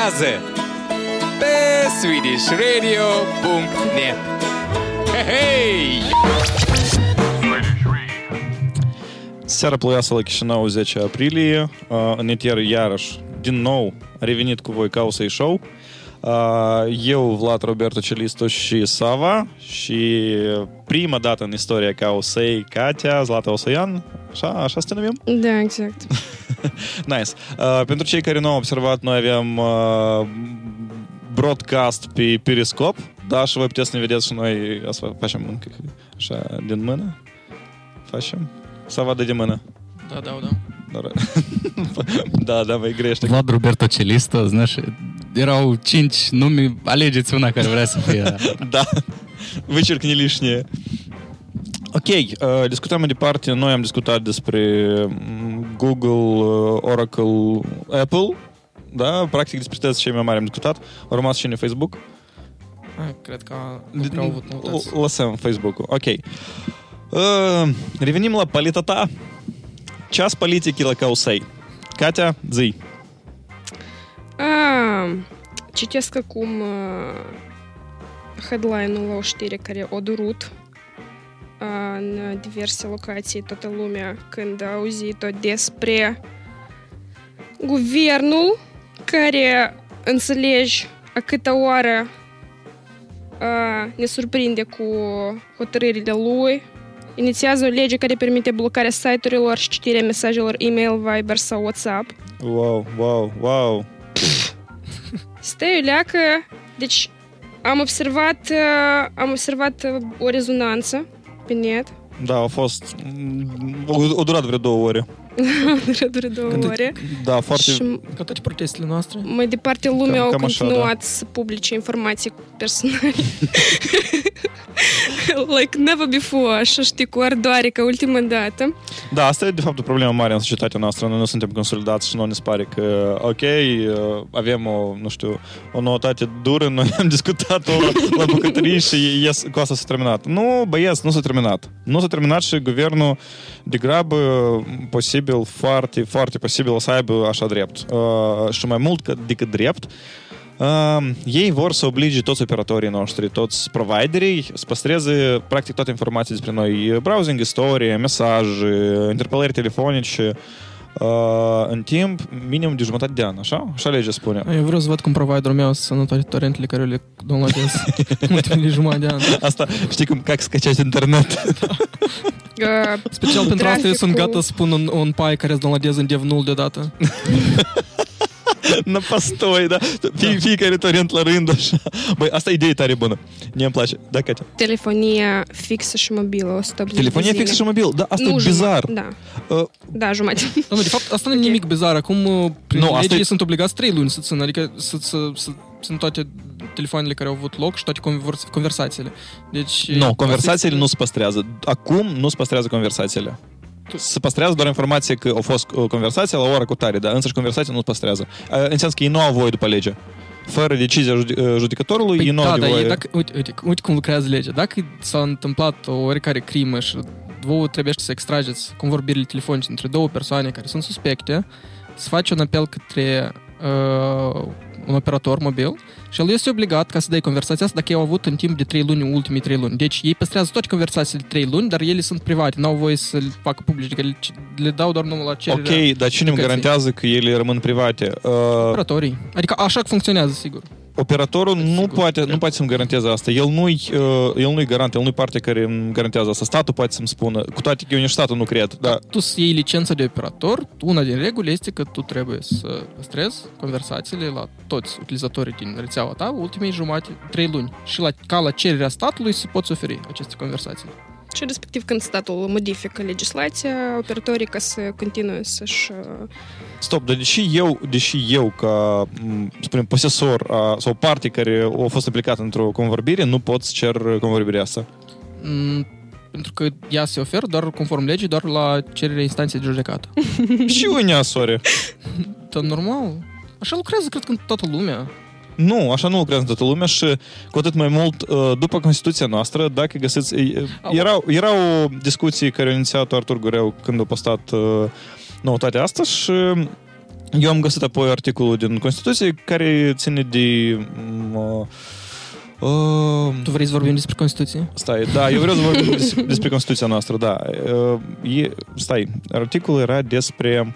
dansează pe swedishradio.net Hei! Seara ploioasă la Chișinău 10 aprilie. În eter iarăși, din nou, a revenit cu voi Causei Show. Eu, Vlad Roberto Celistu și Sava și prima dată în istoria Causei, Katia, Zlata Osoian, așa, așa să te numim? Da, exact. nice. Uh, pentru cei care nu au observat, noi avem uh, broadcast pe Periscope, da, și voi puteți să ne vedeți și noi asta facem încă așa din mână. Facem. Să vadă de mână. Da, da, da. da, da, mai grește. Vlad Roberto Celisto, знаешь, erau cinci nume, alegeți una care vrea să fie. da, вычеркни лишнее. Ok, uh, discutăm mai departe. Noi am discutat despre Google, uh, Oracle, Apple, da, practic despre toți cei mai mari am discutat, a rămas și în Facebook. Ai, cred că nu prea au avut noutăți. L- Lăsăm Facebook-ul, ok. Uh, revenim la политота. Час политики la Causei. Katia, zi. A, citesc acum uh, headline-ul la o știre care a durut uh, în diverse locații toată lumea când a auzit-o despre guvernul care înțelegi a câta oară uh, ne surprinde cu hotărârile lui inițiază o lege care permite blocarea site-urilor și citirea mesajelor e-mail, Viber sau WhatsApp. Wow, wow, wow. Stai o leacă, deci am observat, uh, am observat uh, o rezonanță pe net. Da, a fost... O, o durat vreo două ore. Dură două Când- ore. Da, foarte... Și Ca toate protestele noastre. mai departe lumea Cam- au cam așa, continuat să publice informații personale. like never before, așa știi, cu ardoare ca ultima dată. Da, asta e de fapt o problemă mare în societatea noastră. Noi nu suntem consolidați și nu ne pare că, ok, uh, avem o, nu știu, o noutate dură, noi am discutat-o la bucătărie și yes, cu asta s-a terminat. Nu, băieți, nu s-a terminat. Nu s-a terminat și guvernul degrabă posibil, foarte posibil să aibă așa drept. Uh, și mai mult decât drept, ei vor să oblige toți operatorii noștri, toți providerii să păstreze practic toate informațiile despre noi. Browsing istorie, mesaje, interpelări telefonice uh, Uh, în timp minim de jumătate de an, așa? Și alege spune. Eu vreau să văd cum providerul meu să nu toate torrentele care le downloadez ultimele jumătate de an. Asta știi cum, ca să scaceați internet. Da. Special pentru asta eu sunt gata să pun un, un pai care îți downloadez în dev nul deodată. Na pastoi, da? Fie, fiecare torent la rând, așa. Băi, asta e idee tare bună. Mie îmi place. Da, Catea? Telefonia fixă și mobilă, 180 Telefonia fixă și mobilă, da, asta nu, e bizar. Da. Uh, da, jumătate. Da, de fapt, asta nu e okay. nimic bizar. Acum, no, lege, e... sunt obligați trei luni să țină, adică să, să, să sunt toate telefoanele care au avut loc și toate conversațiile. Deci... Nu, no, conversațiile nu se păstrează. Acum nu se păstrează conversațiile. Se păstrează doar informație că a fost uh, conversație la o oră cu tare, dar însăși conversația nu se păstrează. Uh, În sens că ei nu au voie după lege. Fără decizia jude- uh, judecătorului, ei Păi nu da, au de dar voie. e, dacă, uite, uite, uite cum lucrează legea. Dacă s-a întâmplat o oricare crimă și vouă trebuie să extrageți convorbirile telefonice între două persoane care sunt suspecte, să faci un apel către uh, un operator mobil și el este obligat ca să dai conversația asta dacă ei au avut în timp de 3 luni, ultimii 3 luni. Deci ei păstrează toate conversațiile de 3 luni, dar ele sunt private, n-au voie să le facă publice, adică le, le dau doar numai la cererea Ok, dar cine îmi justificației. garantează că ele rămân private? Uh, Operatorii. Adică așa funcționează, sigur. Operatorul nu Sigur, poate, nu trebuie. poate să-mi garanteze asta. El nu-i, uh, el nu-i garant, el nu-i parte care îmi garantează asta. Statul poate să-mi spună, cu toate că eu nici statul nu cred. Da. tu să iei licența de operator, una din reguli este că tu trebuie să păstrezi conversațiile la toți utilizatorii din rețeaua ta ultimii jumate, trei luni. Și la, ca la cererea statului să poți oferi aceste conversații. Și respectiv când statul modifică legislația, operatorii ca să continue să-și... uh, Stop, dar deși eu, deși eu ca, m, spunem, posesor a, sau parte care a fost implicată într-o convorbire, nu pot să cer convorbirea asta. Mm, pentru că ea se oferă doar conform legii, doar la cererea instanței de judecată. și unii sore. Dar normal. Așa lucrează, cred că, în toată lumea. Nu, așa nu lucrează în toată lumea și cu atât mai mult uh, după Constituția noastră, dacă găsiți... e, Erau, erau discuții care au inițiat Artur Gureu când a postat uh, noutatea asta și eu am găsit apoi articolul din Constituție care ține de... mm, Uh, uh, Tu vrei să vorbim despre Constituție? Stai, da, eu vreau să vorbim des- despre Constituția noastră, da. Uh, E, stai, articolul era despre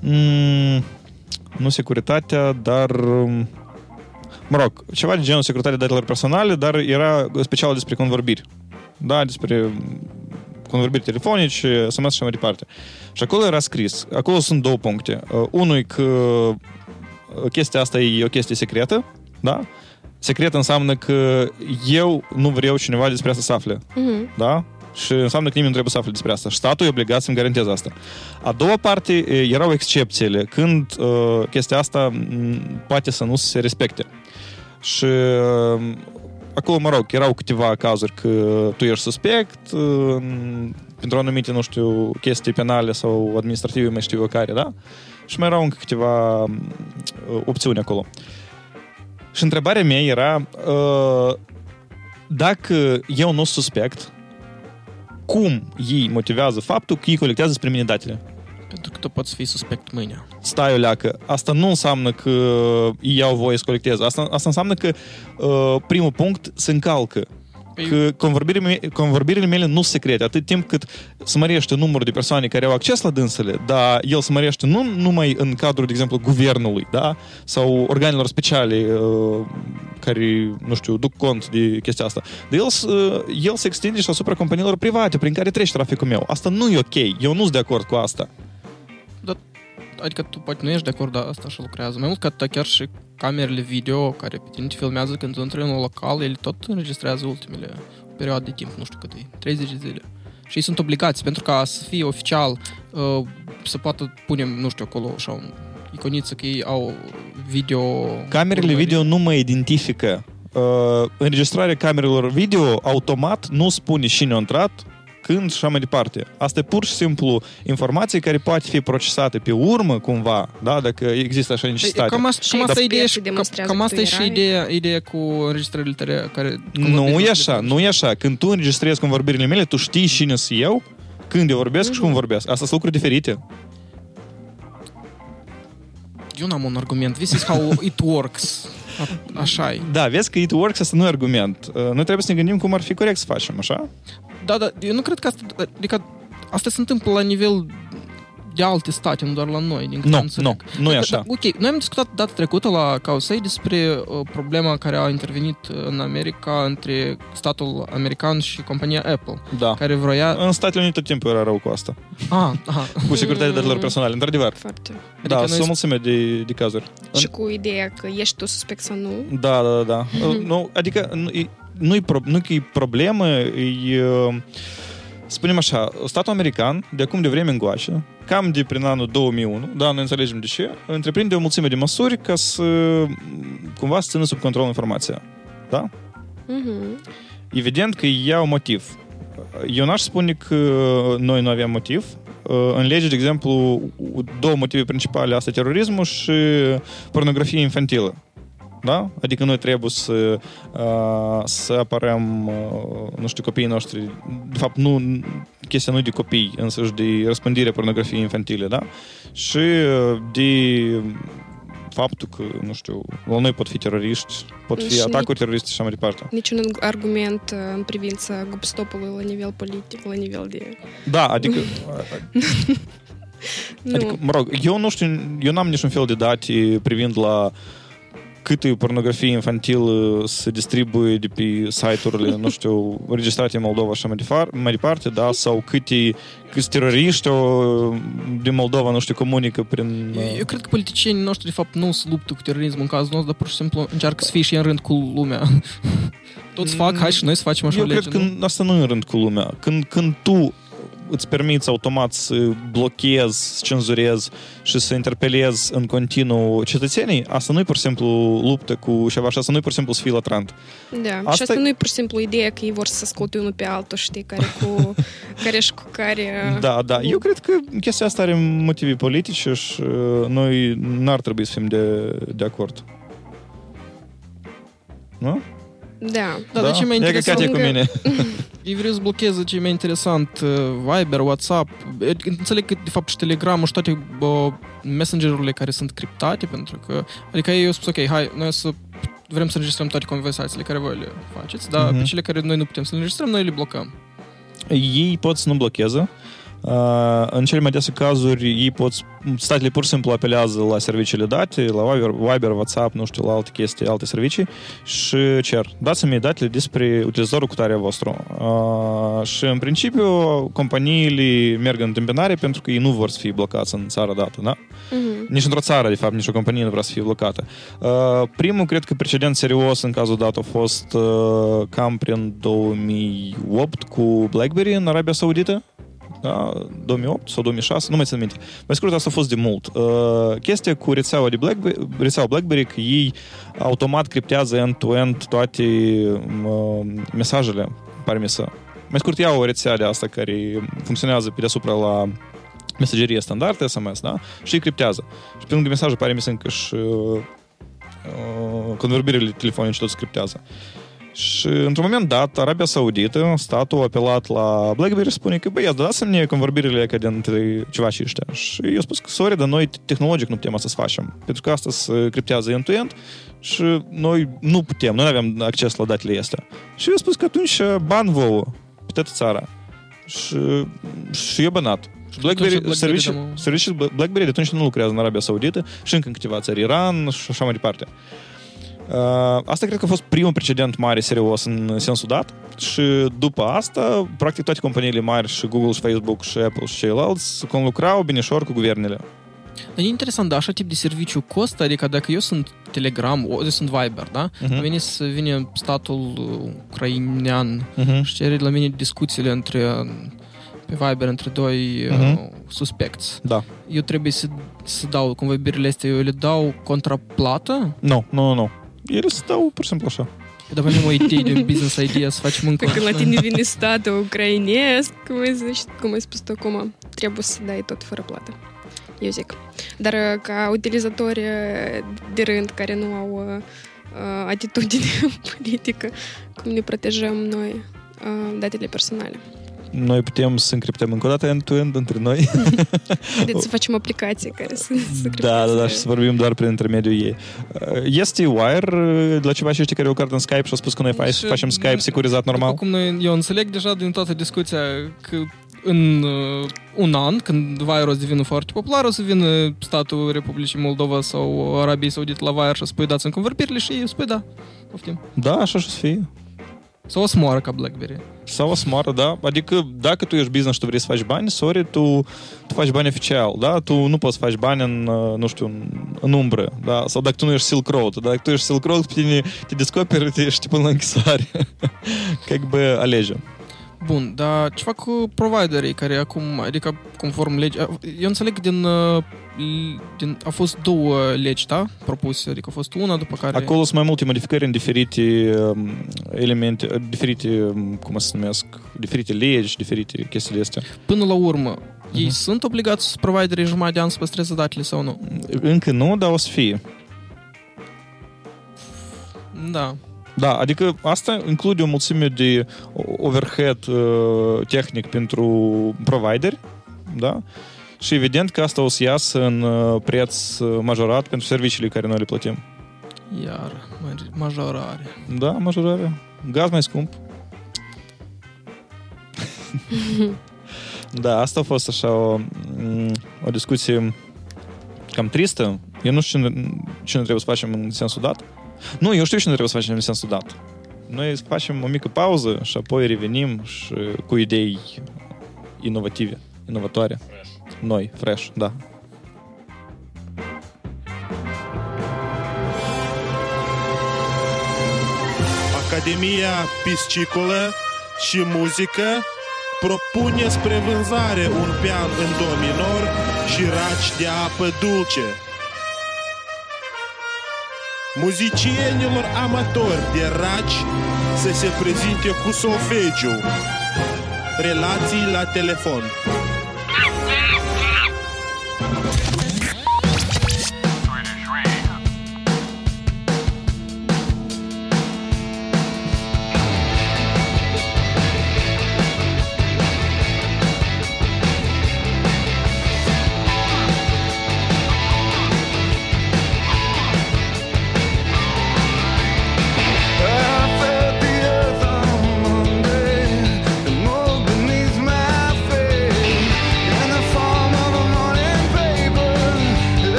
mm, nu securitatea, dar um, mă rog, ceva de genul securitatea datelor personale, dar era special despre convorbiri. Da, despre convorbiri telefonice, SMS și așa mai departe. Și acolo era scris, acolo sunt două puncte. Uh, unul e că uh, chestia asta e o chestie secretă, da? Secret înseamnă că eu nu vreau cineva despre asta să afle, mhm. da? Și înseamnă că nimeni nu trebuie să afle despre asta. Și statul e obligat să-mi garanteze asta. A doua parte e, erau excepțiile, când uh, chestia asta m, poate să nu se respecte. Și uh, acolo, mă rog, erau câteva cazuri că tu ești suspect, uh, pentru anumite, nu știu, chestii penale sau administrative, mai știu eu care, da? Și mai erau încă câteva uh, opțiuni acolo. Și întrebarea mea era uh, dacă eu nu suspect, cum ei motivează faptul că ei colectează spre mine datele? Pentru că tu poți fi suspect mâine. Stai o leacă. Asta nu înseamnă că ei au voie să colecteze. Asta, asta înseamnă că uh, primul punct se încalcă. Păi- Că convorbirile, me- convorbirile mele nu sunt secrete, atât timp cât se mărește numărul de persoane care au acces la dânsele, dar el se mărește nu numai în cadrul, de exemplu, guvernului, da? sau organelor speciale uh, care, nu știu, duc cont de chestia asta, dar el, s- uh, el se extinde și asupra companiilor private prin care trece traficul meu. Asta nu e ok. Eu nu sunt de acord cu asta. Adică tu poate nu ești de acord, dar asta așa lucrează. Mai mult ca atât, chiar și camerele video care pe tine te filmează când tu intri în un local, ele tot înregistrează ultimele perioade de timp, nu știu cât e, 30 de zile. Și ei sunt obligați, pentru ca să fie oficial, uh, să poată pune, nu știu, acolo așa un iconiță că ei au video... Camerele urmărit. video nu mă identifică. Uh, înregistrarea camerelor video automat nu spune cine a intrat, când și așa mai departe. Asta e pur și simplu informație care poate fi procesată pe urmă cumva, da, dacă există așa Păi, necesitate. Cam, asta, Și cam asta e ideea, experții și, cam, demonstrează cam că asta tu e și erai. ideea, ideea cu înregistrările tale care... Nu e așa, nu e așa. Când tu înregistrezi convorbirile mele, tu știi cine sunt eu, când eu vorbesc și cum vorbesc. Asta sunt lucruri diferite. Eu n-am un argument. This is how it works. A, așa e. Da, vezi că it works, asta nu e argument. Uh, Noi trebuie să ne gândim cum ar fi corect să facem, așa? Da, da, eu nu cred că asta... Adică asta se întâmplă la nivel de alte state, nu doar la noi, din câte Nu, am înțeleg. nu, nu e Da, așa. Da, ok, noi am discutat data trecută la Causei despre uh, problema care a intervenit în America între statul american și compania Apple, Da. care vroia... În Statele Unite tot timpul era rău cu asta. Ah, aha. Cu securitatea datelor personale, într-adevăr. Foarte. Da, noi sunt o sp- mulțime de, de cazuri. Și cu ideea că ești tu suspect sau nu. Da, da, da. Uh, Nu, adică nu, e- nu, e pro, nu că e problemă, e, uh, spunem așa, statul american, de acum de vreme încoace, cam de prin anul 2001, da, noi înțelegem de ce, întreprinde o mulțime de măsuri ca să cumva să țină sub control informația. Da? Mhm. Evident că ei au motiv. Eu n-aș spune că noi nu avem motiv. În lege, de exemplu, două motive principale, asta terorismul și pornografie infantilă. Da? Adică noi trebuie să, uh, să apărăm, uh, nu știu, copiii noștri. De fapt, nu, chestia nu e de copii, însăși de răspândirea pornografiei infantile, da? Și uh, de faptul că, nu știu, la noi pot fi teroriști, pot fi Și atacuri teroriste și așa mai departe. Niciun argument uh, în privința gupstopului la nivel politic, la nivel de... Da, adică, Nu. adică, mă rog, eu nu știu, eu n-am niciun fel de date privind la câtă pornografie infantilă se distribuie de pe site-urile, nu știu, registrate în Moldova și așa mai departe, mai departe, da, sau câte, câți teroriști o, din Moldova, nu știu, comunică prin... Eu, eu cred că politicienii noștri, de fapt, nu se luptă cu terorismul în cazul nostru, dar pur și simplu încearcă să fie și ei în rând cu lumea. Toți fac, hai și noi să facem așa Eu lege, cred că asta nu e în rând cu lumea. Când, când tu îți permiți automat să blochezi, să cenzurezi și să interpelezi în continuu cetățenii, asta nu e pur și simplu luptă cu ceva și asta nu e pur și simplu să fii latrant. Da, Asta- și asta nu e pur și simplu ideea că ei vor să asculte unul pe altul, știi, care cu care și cu care... Da, da. Eu cred că chestia asta are motive politice și uh, noi n-ar trebui să fim de, de acord. Nu? Da. Da, dar ce mai Ia că interesant... Katia cu mine. Ei vreau să blocheze ce e mai interesant, uh, Viber, WhatsApp. E, Înțeleg că, de fapt, și Telegram și toate bă, messengerurile care sunt criptate, pentru că... Adică ei au spus, ok, hai, noi să vrem să înregistrăm toate conversațiile care voi le faceți, dar Mhm. pe cele care noi nu putem să le înregistrăm, noi le blocăm. ei pot să nu blocheze. Uh, în cele mai dese cazuri, ei pot, statele pur și simplu apelează la serviciile date, la Viber, Viber, WhatsApp, nu știu, la alte chestii, alte servicii și cer, dați-mi datele despre utilizatorul cu tare vostru. Uh, și în principiu, companiile merg în întâmpinare pentru că ei nu vor să fie blocați în țara dată, da? Mhm. Nici într-o țară, de fapt, nici o companie nu vrea să fie blocată. Uh, primul, cred că precedent serios în cazul dat a fost uh, cam prin 2008 cu BlackBerry în Arabia Saudită. Da, 2008 sau 2006, nu mai țin minte. Mai scurt, asta a fost de mult. Uh, chestia cu rețeaua, de BlackBerry, rețeaua BlackBerry, că ei automat criptează end-to-end toate uh, mesajele, pare mi să. Mai scurt, iau o rețea de asta care funcționează pe deasupra la mesagerie standard, SMS, da? Și îi criptează. Și pe lângă mesaj apare mi încă și uh, convorbirile telefonice tot scriptează. Și într-un moment dat, Arabia Saudită, statul a apelat la BlackBerry și spune că, băi, dați-mi convorbirile ca dintre ceva și ăștia. Și eu spus că, sorry, dar noi tehnologic nu putem asta să facem. Pentru că asta se criptează end-to-end și noi nu putem, noi nu avem acces la datele astea. Și eu spus că atunci ban vouă pe toată țara. Și, și eu banat. Și BlackBerry, BlackBerry servicii, servicii BlackBerry de atunci nu lucrează în Arabia Saudită și încă în câteva țări, Iran și așa mai departe. Uh, asta cred că a fost primul precedent mare serios în sensul dat și după asta, practic toate companiile mari și Google și Facebook și Apple și ceilalți conlucrau binișor cu guvernele. Dar e interesant, da, așa tip de serviciu costă, adică dacă eu sunt Telegram, o, sunt Viber, da? Uh-huh. Vine, vine statul ucrainean uh-huh. și cere la mine discuțiile între pe Viber între doi uh-huh. uh, suspecți. Da. Eu trebuie să, să dau convorbirile astea, eu le dau contraplată? Nu, nu, nu. Ele stau pur și simplu așa. Dar avem o idee de business idea să facem încă Când la tine vine statul ucrainesc, cum ai, zis, cum ai spus tu acum, trebuie să dai tot fără plată. Eu zic. Dar ca utilizatori de rând care nu au uh, atitudine politică, cum ne protejăm noi uh, datele personale noi putem să încriptăm încă o dată end-to-end între noi. Haideți să facem aplicații care să, să Da, da, da, și să vorbim doar prin intermediul ei. Este Wire la ceva și știi care au în Skype și au spus că noi și facem Skype securizat normal? Cum noi, eu înțeleg deja din toată discuția că în uh, un an, când Virus devine foarte popular, o să vină statul Republicii Moldova sau Arabiei Saudite la Wire și o spui dați în convorbirile și ei spui da. Poftim. Da, așa și o să fie. Sau o smoară ca BlackBerry. Sau o smoară, da. Adică dacă tu ești business și tu vrei să faci bani, sorry, tu, tu faci bani oficial, da? Tu nu poți să faci bani în, nu știu, în, în umbră, da? Sau dacă tu nu ești Silk Road. Dacă tu ești Silk Road, pe tine te descoperi, te ești până la închisoare. Как бы alege. Bun, dar ce fac cu providerii care acum, adică conform legii, eu înțeleg din, din, a fost două legi, da, propuse, adică a fost una după care... Acolo sunt mai multe modificări în diferite um, elemente, diferite, um, cum să numesc, diferite legi, diferite chestiile astea. Până la urmă, uh-huh. ei sunt obligați providerii jumătate de an să păstreze datele sau nu? Încă nu, dar o să fie. Da. Da, adică asta include o mulțime de overhead uh, tehnic pentru provideri, da? Și evident că asta o să iasă în uh, preț uh, majorat pentru serviciile care noi le plătim. Iar, majorare. Da, majorare. Gaz mai scump. da, asta a fost așa o, mm, o discuție cam tristă. Eu nu știu ce, ce ne trebuie să facem în sensul dat. Nu, eu știu ce ne trebuie să facem în sensul dat. Noi să facem o mică pauză și apoi revenim și cu idei inovative, inovatoare. Fresh. Noi, fresh, da. Academia Piscicolă și Muzică propune spre vânzare un pian în do minor și raci de apă dulce. Muzicienilor amatori de raci să se prezinte cu solfegiu. Relații la telefon.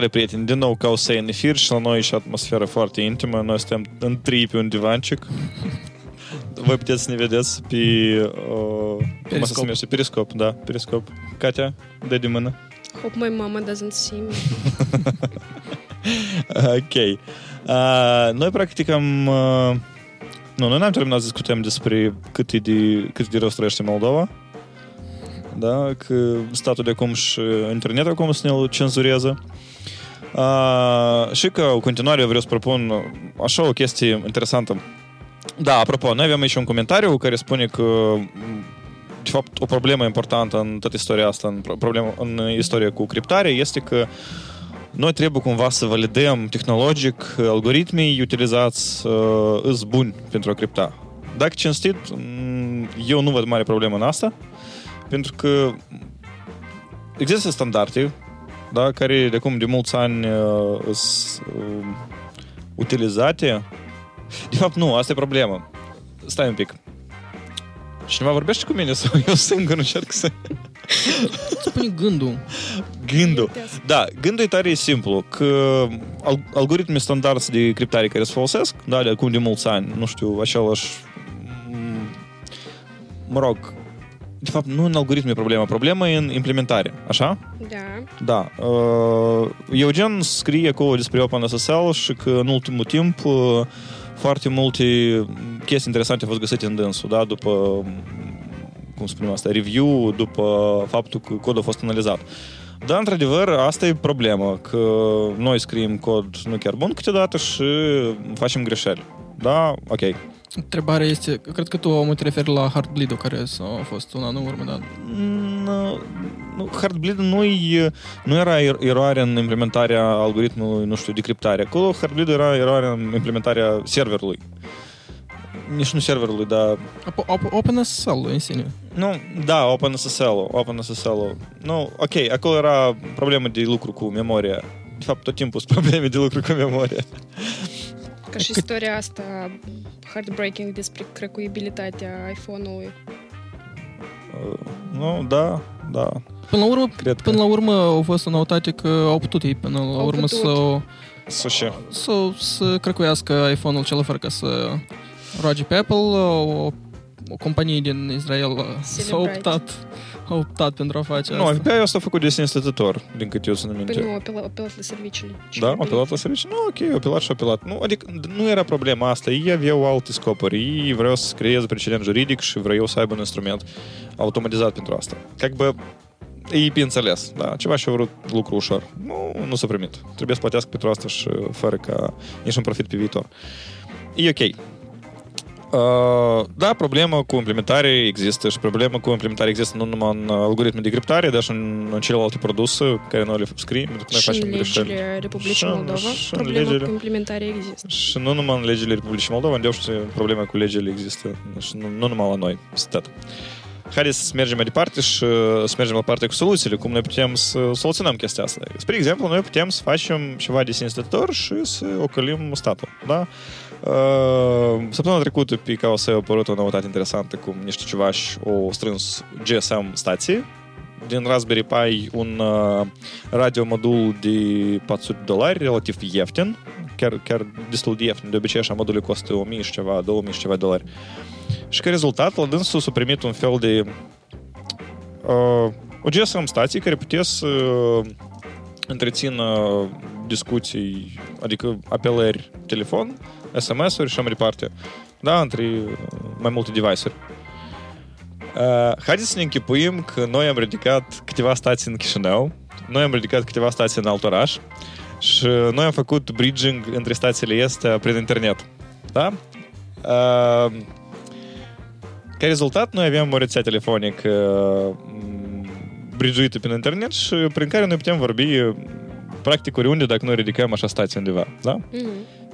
Salutare, prieteni! Din nou ca o să în efir și la noi și atmosferă foarte intimă. Noi suntem în trei pe un divancic. Voi puteți să ne vedeți pe... Uh, cum se numește? Periscop, da, periscop. Katia, dă de mână. Hope my mama doesn't see me. ok. Uh, noi practic am... Uh, nu, noi n-am terminat să discutăm despre cât e de, cât de rău trăiește Moldova. Da, că statul de acum și internet acum să ne-l cenzurează. Uh, și că în continuare vreau să propun așa o chestie interesantă. Da, apropo, noi avem aici un comentariu care spune că de fapt, o problemă importantă în toată istoria asta, în, problemă, în istoria cu criptare, este că noi trebuie cumva să validăm tehnologic algoritmii utilizați uh, îs buni pentru a cripta. Dacă cinstit, eu nu văd mare problemă în asta, pentru că există standarde da, care de acum de mulți ani uh, sunt uh, utilizate. De fapt, nu, asta e problema. Stai un pic. Cineva vorbește cu mine sau eu singur încerc să... Spune gândul. Gândul. Da, gândul e tare simplu, că algoritmii standard de criptare care se folosesc, da, de acum de mulți ani, nu știu, același mă rog, de fapt, nu în algoritm e problema, problema e în implementare, așa? Da. Da. Uh, Eugen scrie acolo despre OpenSSL și că în ultimul timp uh, foarte multe chestii interesante au fost găsite în dânsul, da? După, cum spunem asta, review, după faptul că codul a fost analizat. Da, într-adevăr, asta e problema, că noi scriem cod nu chiar bun câteodată și facem greșeli. Da? Ok. Întrebarea este, cred că tu mă te referi la Heartbleed-ul care a fost un an în urmă, da? Nu, nu Heartbleed nu, nu era er, eroare în implementarea algoritmului, nu știu, de criptare. Acolo Heartbleed era eroare în implementarea serverului. Nici nu serverului, dar... OpenSSL-ul în sine. Nu, da, OpenSSL-ul. OpenSSL-ul. Nu, ok, acolo era problemă de lucru cu memoria. De fapt, tot timpul sunt probleme de lucru cu memoria. Ca și istoria asta heartbreaking despre crecuibilitatea iPhone-ului. Uh, nu, da, da. Până la urmă, Cred până că... la urmă au fost în noutate că au putut ei până la au urmă putut. să... Să ce? Să, să crecuiască iPhone-ul cel fără ca să Roger Apple, o, o companie din Israel s-a Celebrite. optat, a optat pentru a face Nu, asta. FBI asta a făcut de sine stătător, din câte eu țin minte. Păi nu, apela- apelat la serviciile. Da, apelat la serviciu? Nu, ok, apelat și apelat. Nu, adică nu era problema asta. Ei aveau alte scopuri. Ei vreau să creeze precedent juridic și vreau să aibă un instrument automatizat pentru asta. Как бы ei pe înțeles, da, ceva și-au vrut lucru ușor. Nu, nu s-a primit. Trebuie să plătească pentru asta și fără ca nici un profit pe viitor. E ok. Uh, da, problema cu implementare există și problema cu implementare există nu numai în algoritmi de criptare, dar și în, în celelalte produse care noi le scriem, pentru că noi Și în facem greșeli. legile Republicii Și în- Moldova, și în problema legile- cu implementarea există. Și nu numai în legile Republicii Moldova, unde și probleme cu legile există. Și nu, nu numai la noi. Stat. Haideți să mergem mai departe și uh, să mergem la partea cu soluțiile, cum noi putem să soluționăm chestia asta. Spre exemplu, noi putem să facem ceva de sine stătător și să ocălim statul. Da? Uh, Săptămâna trecută pe KOS a apărut o noutate interesantă cum niște civași au strâns GSM stații din Raspberry Pi un uh, radiomodul de 400 de dolari, relativ ieftin, chiar, chiar destul de ieftin. De obicei așa module costă 1000 și ceva, 2000 și ceva dolari. Și ca rezultat, la dânsul s-a primit un fel de uh, o GSM stație care putea să uh, întrețină discuții, adică apelări telefon, SMS-uri și așa mai departe. Da, între uh, mai multe device-uri. Uh, haideți să ne închipuim că noi am ridicat câteva stații în Chișinău, noi am ridicat câteva stații în alt oraș și noi am făcut bridging între stațiile astea prin internet. Da? Uh, ca rezultat, noi avem o rețea telefonică m, bridguită prin internet și prin care noi putem vorbi practic oriunde dacă noi ridicăm așa stație undeva. Da? Mhm.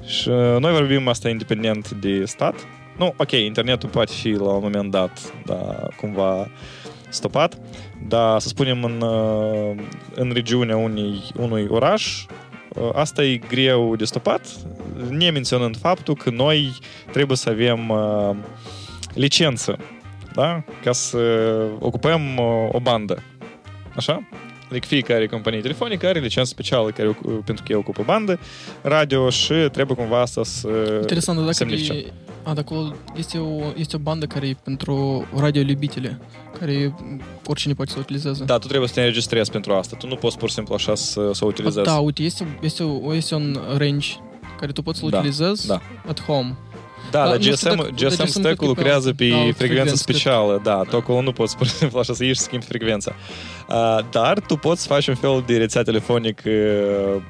Și uh, noi vorbim asta independent de stat. Nu, ok, internetul poate fi la un moment dat, da, cumva stopat, dar să spunem în, uh, în regiunea unui, unui oraș, uh, asta e greu de stopat, ne menționând faptul că noi trebuie să avem uh, licență, da? ca să ocupăm uh, o bandă. Așa? Adică fiecare companie telefonică are licență specială care, ocu- pentru că ei ocupă bandă, radio și trebuie cumva asta să Interesant, dacă semnifice. e, a, dacă o- este o, este o bandă care e pentru radioliubitele, care oricine poate să o utilizeze. Da, tu trebuie să te înregistrezi pentru asta. Tu nu poți pur și simplu așa să, să o utilizezi. Da, uite, este, este, o- este un range care tu poți să-l Da, utilizezi da. at home. Da, Da, dar nu știu GSM, dacă- GSM, dar GSM stack-ul cred că pe lucrează altă- pe da, altă frecvență frecvență, specială. Da, tu acolo nu poți pur și simplu așa să ieși și schimbi frecvența. Uh, dar tu poți să faci un fel de rețea telefonic uh,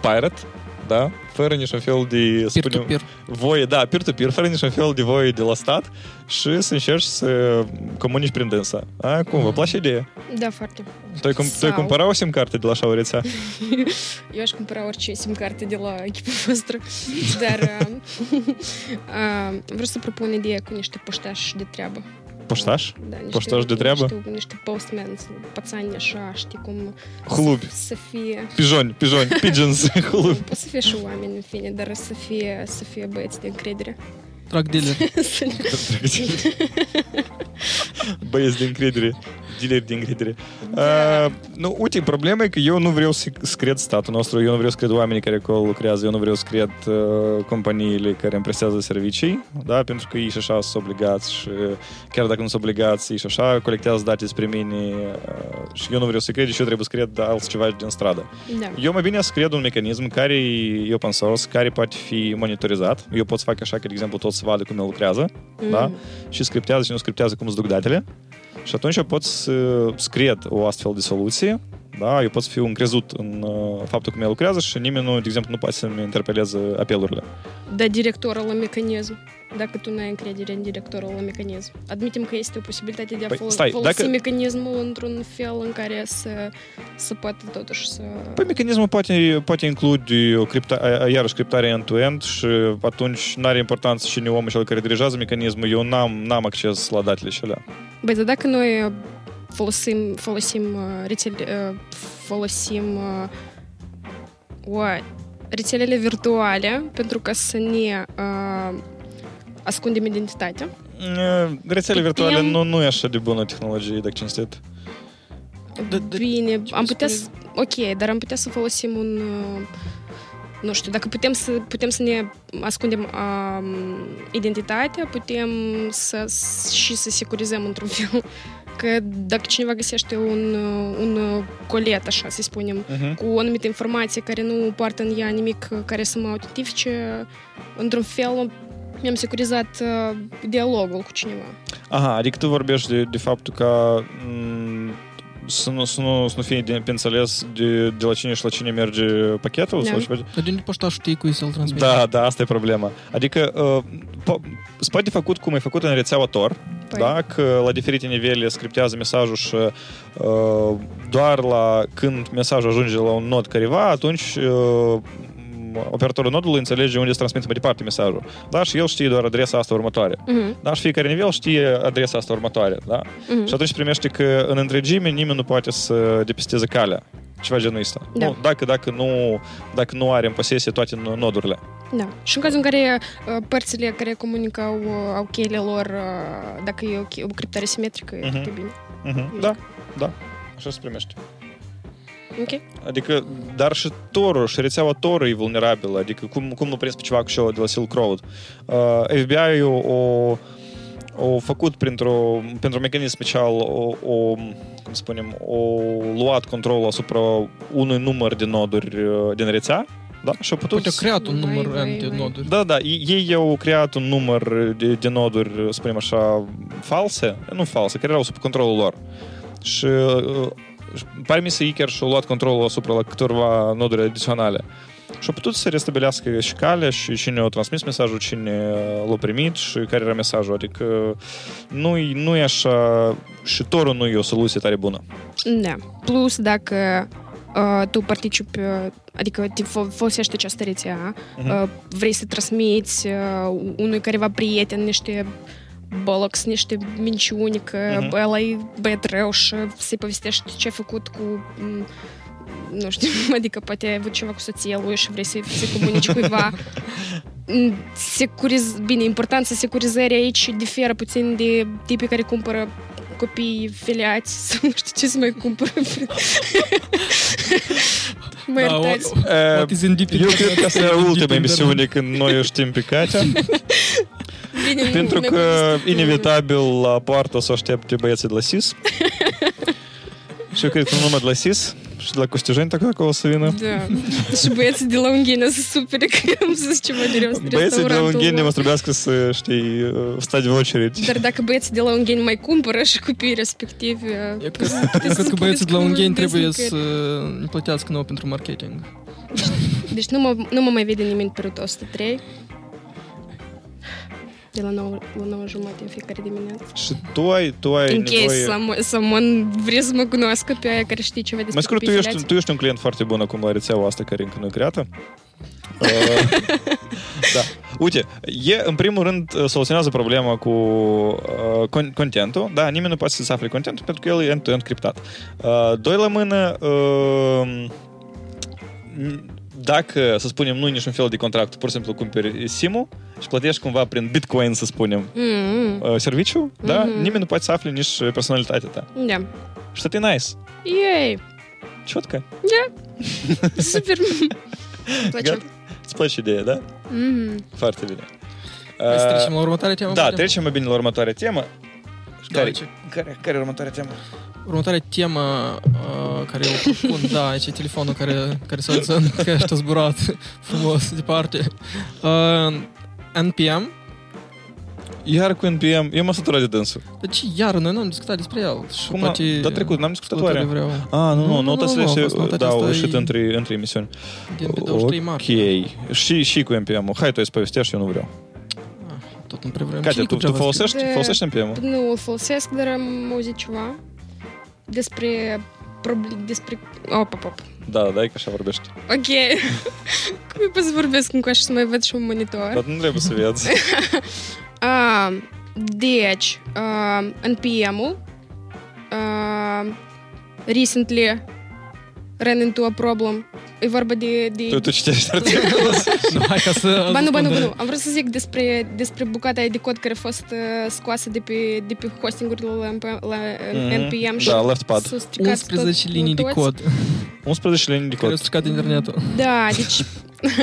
pirate, da? Fără niciun fel de, să spunem, Peer-to-peer. voie, da, peer-to-peer, fără niciun fel de voie de la stat și să încerci să comunici prin dânsa. A, cum, vă place ideea? Da, foarte. Tu ai, cum, tu ai Sau- cumpărat o SIM-carte de la așa o rețea? Eu aș cumpăra orice sim-carte de la echipa voastră, dar uh, uh, vreau să propun ideea cu niște poștași de treabă. Poștaș? Da, niște, Poștaș de treabă? Niște, niște postmen, pățani așa, știi cum... Hlubi. Să, să fie... Pijoni, pijoni, pigeons, hulubi. Pot să fie și oameni, în fine, dar să fie, să fie băieți de încredere. Drug dealer. Să ne- Băieți de încredere, dealeri de încredere. Da. Uh, nu, uite, problema e că eu nu vreau să, să cred statul nostru, eu nu vreau să cred oamenii care acolo lucrează, eu nu vreau să cred uh, companiile care îmi prestează servicii, da, pentru că ei și așa sunt obligați și chiar dacă nu sunt obligați, ei și așa colectează date despre mine uh, și eu nu vreau să cred și eu trebuie să cred altceva din stradă. Da. Eu mai bine să cred un mecanism care e open source, care poate fi monitorizat. Eu pot să fac așa că, de exemplu, tot să vadă cum el lucrează, Mm. da? Și scriptează și nu scriptează cum îți duc datele. Și atunci eu pot să scrie o astfel de soluție, da? Eu pot să fiu încrezut în uh, faptul cum el lucrează și nimeni, nu, de exemplu, nu poate să-mi interpeleze apelurile. Da directorul la mecanism. Dacă tu nu ai încredere în directorul la mecanism. Admitem că este o posibilitate de a Păi, fol- stai, folosi dacă- mecanismul într-un fel în care să, să poată totuși să... Păi mecanismul poate, poate include o cripta, a- iarăși criptare end-to-end și atunci nu are importanță cine omul cel care dirigează mecanismul, eu n-am, n-am acces la datele și alea. Băi, dar dacă noi folosim, folosim uh, rețele, uh, folosim uh, o, rețelele virtuale pentru ca să ne uh, ascundem identitatea, Mm, Rețele Putem- virtuale nu, nu e așa de bună tehnologie, dacă cinstit. Da, da, Bine, am putea spune- să... Ok, dar am putea să folosim un... uh, nu știu, dacă putem să, putem să ne ascundem um, identitatea, putem să, și să securizăm într-un fel. Că dacă cineva găsește un, un colet, așa să spunem, uh-huh. cu o anumită informație care nu poartă în ea nimic care să mă autentifice, într-un fel mi-am securizat uh, dialogul cu cineva. Aha, adică tu vorbești de, de faptul că m- să nu, să nu, să nu fie de, pe înțeles de, de la cine și la cine merge pachetul? Da. Sau ceva? Dar de unde poți tu știi cui să-l transmiți? Da, da, asta e problema. Adică uh, po- se poate făcut cum e făcut în rețeaua Tor, Păi. da? că la diferite nivele scriptează mesajul și uh, doar la când mesajul ajunge la un nod careva, atunci uh, operatorul nodului înțelege unde să transmite mai departe mesajul. Da? Și el știe doar adresa asta următoare. Mhm. Da? Și fiecare nivel știe adresa asta următoare. Da? Mhm. Și atunci primește că în întregime nimeni nu poate să depisteze calea. Ceva genul ăsta. Da. Nu, dacă, dacă, nu, dacă nu are în posesie toate nodurile. Da. Și în cazul în care uh, părțile care comunică au, uh, au cheile lor, uh, dacă e o, che- o criptare simetrică, e Mhm. foarte bine. Mhm. Da, da. Așa se primește. Ok? Adică, dar și Tor, și rețeaua Tor e vulnerabilă. Adică, cum, cum nu prins pe ceva cu și de la Silk Road. Uh, FBI-ul o, o făcut printr-o, printr-un mecanism special, o, o, cum spunem, o luat controlul asupra unui număr de noduri uh, din rețea, da? Și au putut... Poate a creat un Vai, număr vai, N de vai. noduri. Da, da, ei ei au creat un număr de, de noduri, să spunem așa, false, nu false, care erau sub controlul lor. Și uh, și pare mi să ei chiar și-au luat controlul asupra la câteva noduri adiționale. Și au putut să restabilească și calea și cine a transmis mesajul, cine l-a primit și care era mesajul. Adică nu nu e așa... Și Torul nu e o soluție tare bună. Da. Plus, dacă uh, tu participi, uh, adică te fo- folosești această rețea, Mhm. uh, vrei să transmiți uh, unui careva prieten niște bollocks, niște minciuni, că Mhm. uh-huh. ăla e băiat rău și să-i povestești ce a făcut cu m, nu știu, adică poate ai avut ceva cu soția lui și vrei să-i, să comunici cuiva. Mm, Securiz... Bine, importanța securizării aici diferă puțin de tipii care cumpără copii filiați sau nu știu ce să mai cumpără. mă Da, iertați. Uh, What is in deep eu cred că asta era Deep ultima internet. emisiune când noi o știm pe Katia. Bine, nu Pentru mi-a că, povestit inevitabil, la poartă o să aștepte băieții de la SIS. și eu cred că nu numai de la SIS, și de la Costijeni, dacă acolo o să vină. Da. Și băieții de la Unghenia să supere că am zis ceva de rău Băieții de la Ungheni mă trebuiască să, știi, uh, stați în очередь. Dar dacă băieții de la Ungheni mai cumpără și copiii respectivi... Eu puteți- cred, puteți eu cred să că băieții de la spuneți că Ungheni nu trebuie vedeți să nicăieri. ne plătească nouă pentru marketing. Deci nu mă, nu mă mai vede nimeni pe ruta 103. De la 9, la 9 jumate în fiecare dimineață. Și tu ai, tu ai În case nevoie... someone, someone vrea să mă cunoască pe aia care știe ceva despre Mai scurt, tu copii ești, filiați. tu ești un client foarte bun acum la rețeaua asta care încă nu e creată. Uh, da. Uite, e, în primul rând, uh, soluționează problema cu uh, con- contentul. Da, nimeni nu poate să-ți afle contentul pentru că el e end-to-end criptat. Uh, doi la mână, uh, dacă, să spunem, nu e niciun fel de contract, pur și simplu cumperi SIM-ul și plătești cumva prin Bitcoin, să spunem, Mm, uh, da, Mhm. nimeni nu poate să afle nici personalitatea ta. Da. Și asta e nice. Yay! Ciotcă. Super! Îmi place. Gata? Îți place ideea, da? Mhm. Foarte bine. Hai să Uh, trecem la următoarea temă. da, putem? trecem mai bine la următoarea temă. Da, Care, ce- care, care e următoarea temă? Următoarea temă uh, care eu propun, da, aici e telefonul care, care s-a zis că ești zburat frumos departe. Uh, NPM. Iar cu NPM, eu m-am săturat de dânsul. Deci, iar, noi nu am discutat despre el. Și Cum poate a, da trecut, n-am discutat ascultătorii oare? vreau. Ah, nu, nu, Nu, nu, nota nu, să nu, a se, fost nota da, au aceasta ieșit e- între, între emisiuni. Din pe 23 Ok, martie. și, și cu NPM-ul. Hai, tu îți povestești, eu nu vreau. Ah, Tot nu prea vrem. Katia, Cine tu, cu tu JavaScript? folosești, De- folosești NPM-ul? Nu îl folosesc, dar am auzit ceva despre proble- despre... Op, op, op. Da, da, e că așa vorbești. Ok. Cum pot să vorbesc încă și să mai văd și un monitor? Dar nu trebuie să vezi. Ah, deci, uh, NPM-ul uh, recently ran into a problem. E vorba de... de Tu, tu citești articolul Nu, hai ca să... Ba nu, ba nu, ba răspundem. nu. Am vrut să zic despre, despre bucata aia de cod care a fost uh, scoasă de pe, de pe hostingurile la, MP, la Mhm. NPM și Da, left pad. s-a stricat 11 tot- linii de toți. cod 11 linii de care au cod. stricat internetul. Da, deci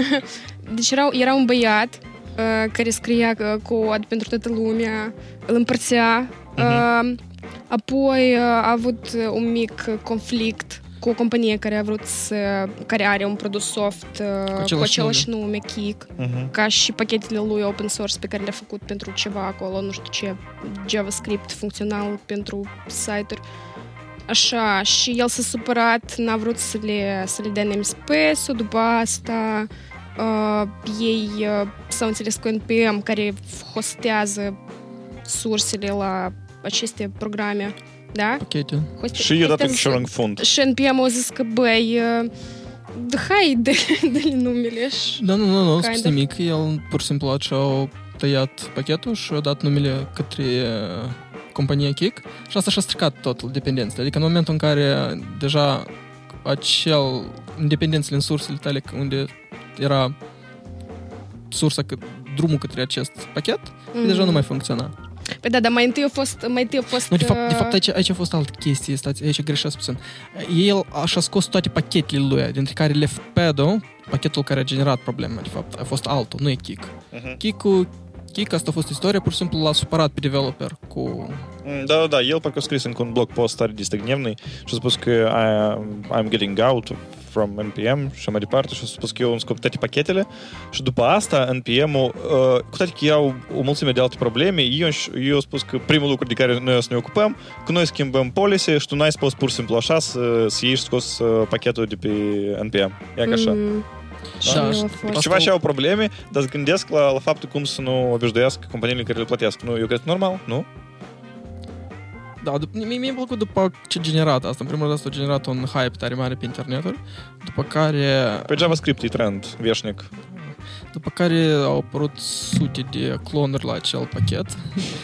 Deci era, era un băiat uh, care scria uh, cod pentru toată lumea, îl împărțea. Uh, apoi uh, a avut uh, un mic uh, conflict cu o companie care a vrut să, care are un produs soft uh, cu același același nume, nume Kik, Mhm. ca și pachetele lui open source pe care le-a făcut pentru ceva acolo, nu știu ce, JavaScript funcțional pentru site-uri. Așa, și el s-a supărat, n-a vrut să le, să le dea namespace-ul, după asta uh, ei uh, s-au înțeles cu NPM care hostează sursele la aceste programe, da? Pachete. Hoste- Și i-a dat hostează încă și un fund. și NPM au zis că, băi, uh, da, hai, dă- dă-le numele și... Da, nu, nu, nu, Kind spus of. nimic. El pur și simplu așa a tăiat pachetul și a dat numele către uh, compania Kik și asta și-a stricat totul dependențele. Adică în momentul în care deja acel independențele în sursele tale unde era sursa, că, drumul către acest pachet, mm. deja nu mai funcționa. Păi da, dar mai întâi a fost... Mai întâi a fost nu, de fapt, de uh, fapt aici, aici a fost altă chestie, stați, aici greșesc puțin. El așa scos toate pachetele lui, dintre care Left Pedo, pachetul care a generat problema, de fapt, a fost altul, nu e Kick. Uh-huh. Mhm. Kick-ul Kik, asta a fost istoria, pur și simplu l-a supărat pe developer cu... Mm, da, da, da, el parcă a scris încă un blog post tare distăgnevnui și a spus că I, I'm getting out from NPM și mai departe și a spus că eu îmi scop toate pachetele și după asta NPM-ul, uh, cu toate că au o mulțime de alte probleme, eu, eu am spus că primul lucru de care noi o să ne ocupăm, că noi schimbăm policy și tu n-ai spus pur și simplu așa să, să ieși scos uh, pachetul de pe NPM. Ia ca așa. mm, și Da, el a și- fost- Asta- Ceva și au probleme, dar se gândesc la, la faptul cum să nu obișnuiască companiile care le plătesc. Nu, eu cred că normal, nu? Da, dup- mie mi-a plăcut după ce a generat asta. În primul rând, asta a generat un hype tare mare pe interneturi, după care, Pe JavaScript e trend, veșnic. după care au apărut sute de clonuri la acel pachet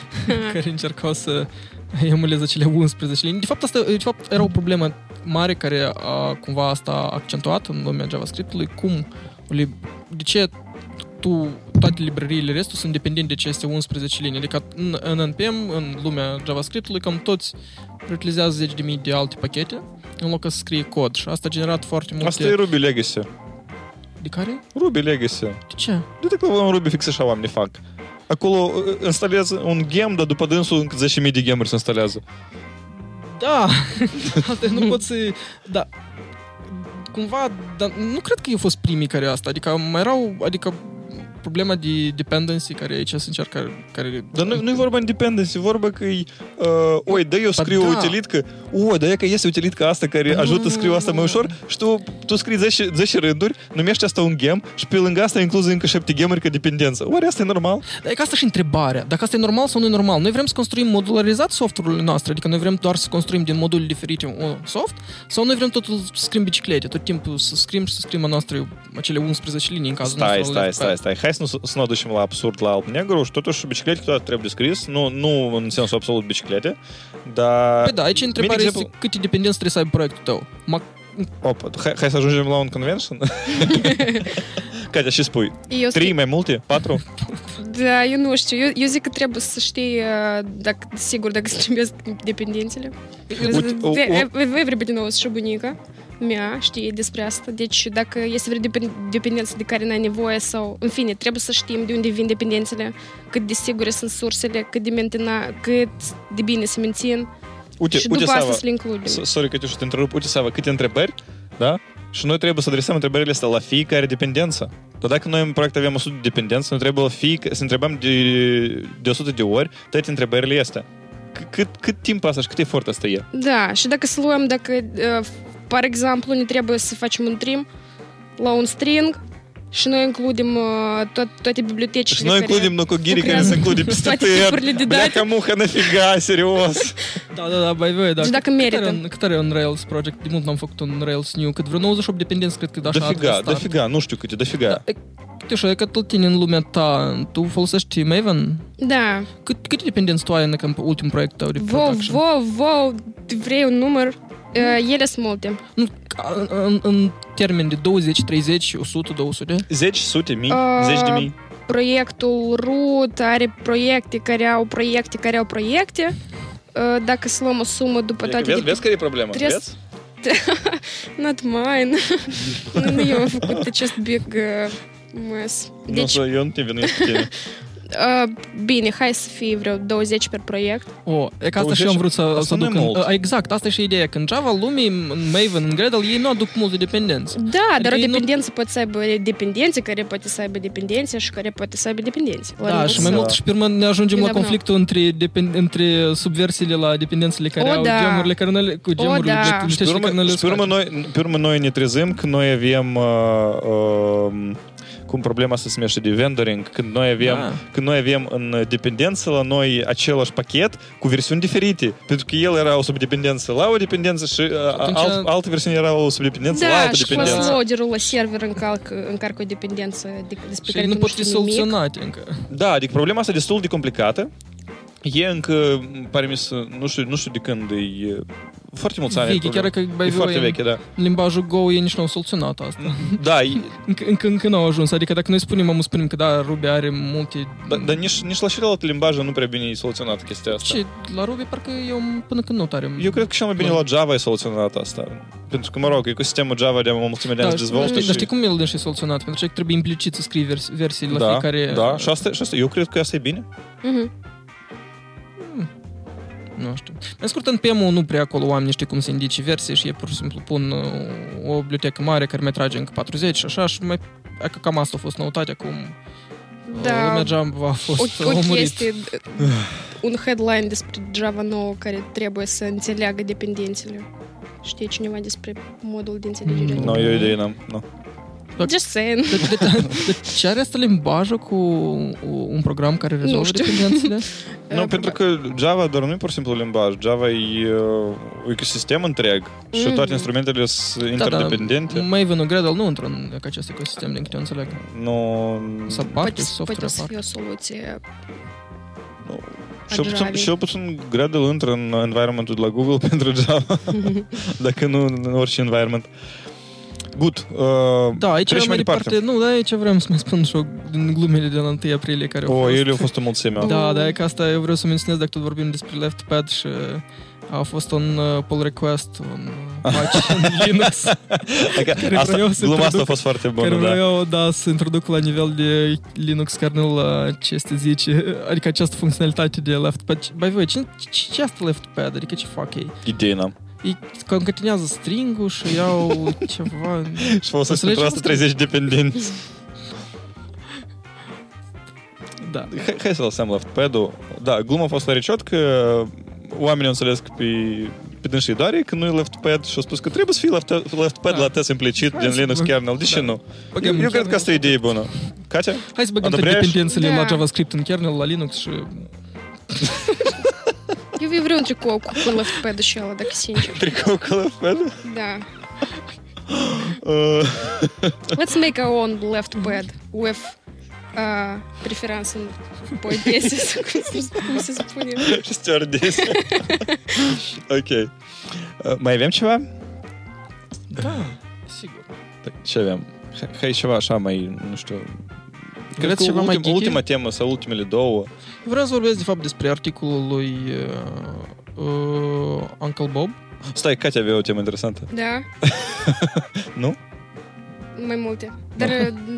care încercau să emuleze cele 11 linii. De fapt, asta de fapt, era o problemă mare care a, cumva asta a accentuat în lumea JavaScript-ului, cum li- de ce tu, toate librăriile restul sunt dependente de aceste 11 linii. Adică în, în NPM, în lumea JavaScript-ului, cam toți reutilizează zeci de mii de alte pachete în loc să scrie cod și asta a generat foarte multe... Asta e Ruby Legacy. De care? Ruby Legacy. De ce? De te în Ruby fix așa oamenii fac. Acolo uh, instalează un gem, dar după dânsul încă 10.000 de gemuri se instalează. Da! Asta nu pot să... Da. Cumva, dar nu cred că eu fost primii care asta. Adică mai erau, adică problema de dependency care aici se încearcă, care... Dar nu, nu e vorba de dependency, e vorba că e, uh, oi, dă eu scriu da. o utilitcă, o, dar e că este utilitcă asta care Nu, ajută nu, să scriu asta nu, mai nu. ușor și tu, tu scrii 10, 10 rânduri, numești asta un gem și pe lângă asta incluzi încă 7 gemuri ca dependență. Oare asta e normal? Dar e că asta și întrebarea. Dacă asta e normal sau nu e normal. Noi vrem să construim modularizat softurile noastre, adică noi vrem doar să construim din module diferite un soft, sau noi vrem totul să scriem biciclete, tot timpul să scriem și să scriem a noastră acele 11 linii în cazul Stai, nostru. stai, al stai, stai. Aducem la absurd la alt negru și totuși biciclete toate trebuie scris, nu, nu în sensul absolut biciclete, dar... Păi da, aici întrebarea Mine, de este câte dependenți trebuie să aibă proiectul tău. Ma- Opa, hai, hai să ajungem la un convention? Katia, și spui? Eu Trei mai multe? Patru? Da, eu nu știu. Eu, eu zic că trebuie să știi, uh, dacă, sigur, dacă se trebuie dependențele. Uite, o- o- Everybody knows și bunica mea știe despre asta. Deci, dacă este vreo depen- dependență de care n-ai nevoie sau... În fine, trebuie să știm de unde vin dependențele, cât de sigure sunt sursele, cât de mentena, cât de bine se mențin. Uite, și uite, după asta Sava, să le includem. S- Sorry că te te întrerup. Uite, Sava, câte întrebări, da? Și noi trebuie să adresăm întrebările astea la fiecare dependență. Dar dacă noi în proiect avem 100 de dependențe, noi trebuie la fiecare, să întrebăm de, de 100 de ori toate întrebările astea. C- Cât, cât timp asta și cât efort asta e? Da, și dacă să luăm, dacă, uh, par exemplu, ne trebuie să facem un trim la un string Ще не інклюдимо то, тоті бібліотечні. Ще не інклюдимо, но когірі, конечно, інклюдим пистотет. Бляха-муха, нафига, серьез. Да-да-да, боевые, да. Джедака Меритон. Который он Rails Project, ему нам факт он Rails New, кад вернул за шоп депендент скрыт, когда Дофига, дофига, ну штюк эти, дофига. Э, ты шо, эка толтинен лумя та, ту фолсэш ти мэйвен? Да. Кад депендент стуай на камп ультим проекта? Воу, воу, воу, ты врею номер, э, еле смолтим. Ну, wow, vrei un număr? Uh, ele sunt multe. Nu, ca- în, în, în termen de 20, 30, 100, 200? Zeci, sute, mii, Uh, zeci de mii. Proiectul root are proiecte care au proiecte care au proiecte. Uh, Dacă să luăm o sumă după Adică toate... Vezi, de- vezi care e problema? Trebuie Vezi? Not mine. nu, nu eu am făcut acest big uh, mess. Nu, Deci, să eu nu te vinuiesc pe tine. uh, bine, hai să fie vreo 20 per proiect. O, e că asta și eu am vrut să, Asta să nu e duc în, mult. Exact, asta e și ideea. Că în Java lumii, în Maven, în Gradle, ei nu aduc multe dependențe. Da, dar o ei nu- dependență poate să aibă dependențe, care poate să aibă dependențe și care poate să aibă dependențe. La Da, rândul și mai său. mult și pe urmă ne ajungem You la never conflictul între, depen, între subversiile la dependențele care O, au da. gemurile care nu le, cu gemurile da. de Și pe niște care nu urmă, le și pe urmă, scoate. noi, pe urmă noi ne trezim că noi avem uh, uh, cum problema asta se numește de vendoring, când noi avem, Da. când noi avem în dependență la noi același pachet cu versiuni diferite. Pentru că el era sub dependență la o dependență și uh, atunci- alt, altă versiune era sub dependență la Da, altă și dependență. fastloaderul la server încalcă, încarcă o dependență de, despre Și care nu tu pot știi fi nimic. soluționate încă. Da, adică problema asta e destul de complicată. E încă, pare mi să, nu știu, nu știu de când, e foarte mulți ani. Veche, e chiar problema. că E by foarte the way, veche, da. limbajul Go ei nici nu au soluționat asta. Da, e, Încă, încă, încă nu au ajuns. Adică dacă noi spunem, am spunem că da, Ruby are multe... da, dar nici, nici la celelalte limbaje nu prea bine e soluționată chestia asta. Ce, la Ruby parcă eu până când nu tare. Eu cred că cel mai bine la Java e soluționat asta. Pentru că, mă rog, ecosistemul Java de o mulțime de ani da, se știi, dezvoltă dar știi și... cum el și soluționat? Pentru că trebuie implicit să scrii vers- versii la Da, fiecare... da, și asta, și asta, eu cred că asta e bine. Mhm. Nu știu. În scurt, în PM nu prea acolo oamenii știu cum să indice versii și ei pur și simplu pun uh, o bibliotecă mare care mai trage încă 40 și așa și mai... Că cam asta a fost noutate acum. Da. Lumea Java a fost O, o omurit. chestie, un headline despre Java nou care trebuie să înțeleagă dependențele. Știe cineva despre modul de înțelegere? Mm, a Nu, eu dependențelor? idee n-am. Nu. Just saying. De, de, de, ce are asta limbajul cu un program care rezolvă știu. dependențele? Nu, pentru că Java doar nu e pur și simplu limbaj. Java e uh, un ecosistem întreg și Mhm. toate instrumentele sunt interdependente. Da, da. Maven Gradle nu intră în acest ecosistem, din câte eu înțeleg. Nu, Sau parte, Poate, software poate să aparte. fie o soluție. nu. A Cel puțin, Javei. cel puțin Gradle intră în environmentul de la Google pentru Java, dacă nu în orice environment. Good. Uh, Da, aici trecem mai departe. Nu, da, aici vreau să mai spun și o din glumele de la 1 aprilie care au O, fost. ele au fost o mulțime. Da, da, e că asta eu vreau să menționez dacă tot vorbim despre left pad și a fost un uh, pull request, un uh, patch în Linux Adică, Care asta, vreau să gluma asta a introduc- fost foarte bună, care da. vreau, da, să introduc la nivel de Linux kernel uh, ce se zice, adică această funcționalitate de left pad. By the way, ce, ce, ce asta left pad? Adică ce fac ei? Idei n-am. Concatenează string-ul și iau ceva... Și folosesc Înțelegi pentru asta asta? 30 dependenți. Da. Hai, hai să lăsăm left pad-ul. Da, gluma a fost la reciot că oamenii au înțeles că pe, pe dânsii doare că nu e left pad și au spus că trebuie să fie left, left pad Da. la test implicit Hai din să Linux kernel. De ce da. nu? Băgăm Eu, în eu cred că kernel. asta e o idee bună. Katia? Hai să băgăm toate Adobrești? dependențele Da. la JavaScript în kernel, la Linux și... Eu vreau un tricou cu, cu left pad și ăla, dacă sincer. Tricou cu left pad? Da. Uh, Let's make our own left pad with uh, preferință în poetese, sau cum se- cum se spune. și stewardess. ok. Uh, mai avem ceva? Da, sigur. Păi, Ce avem? Hai- Hai ceva așa mai, nu știu... Cred Vreți că ceva mai ultim, geeky? ultima temă sau ultimele două. Vreau să vorbesc, de fapt, despre articolul lui uh, uh, Uncle Bob. Stai, Katia avea o temă interesantă. Da, Nu? mai multe. Dar uh,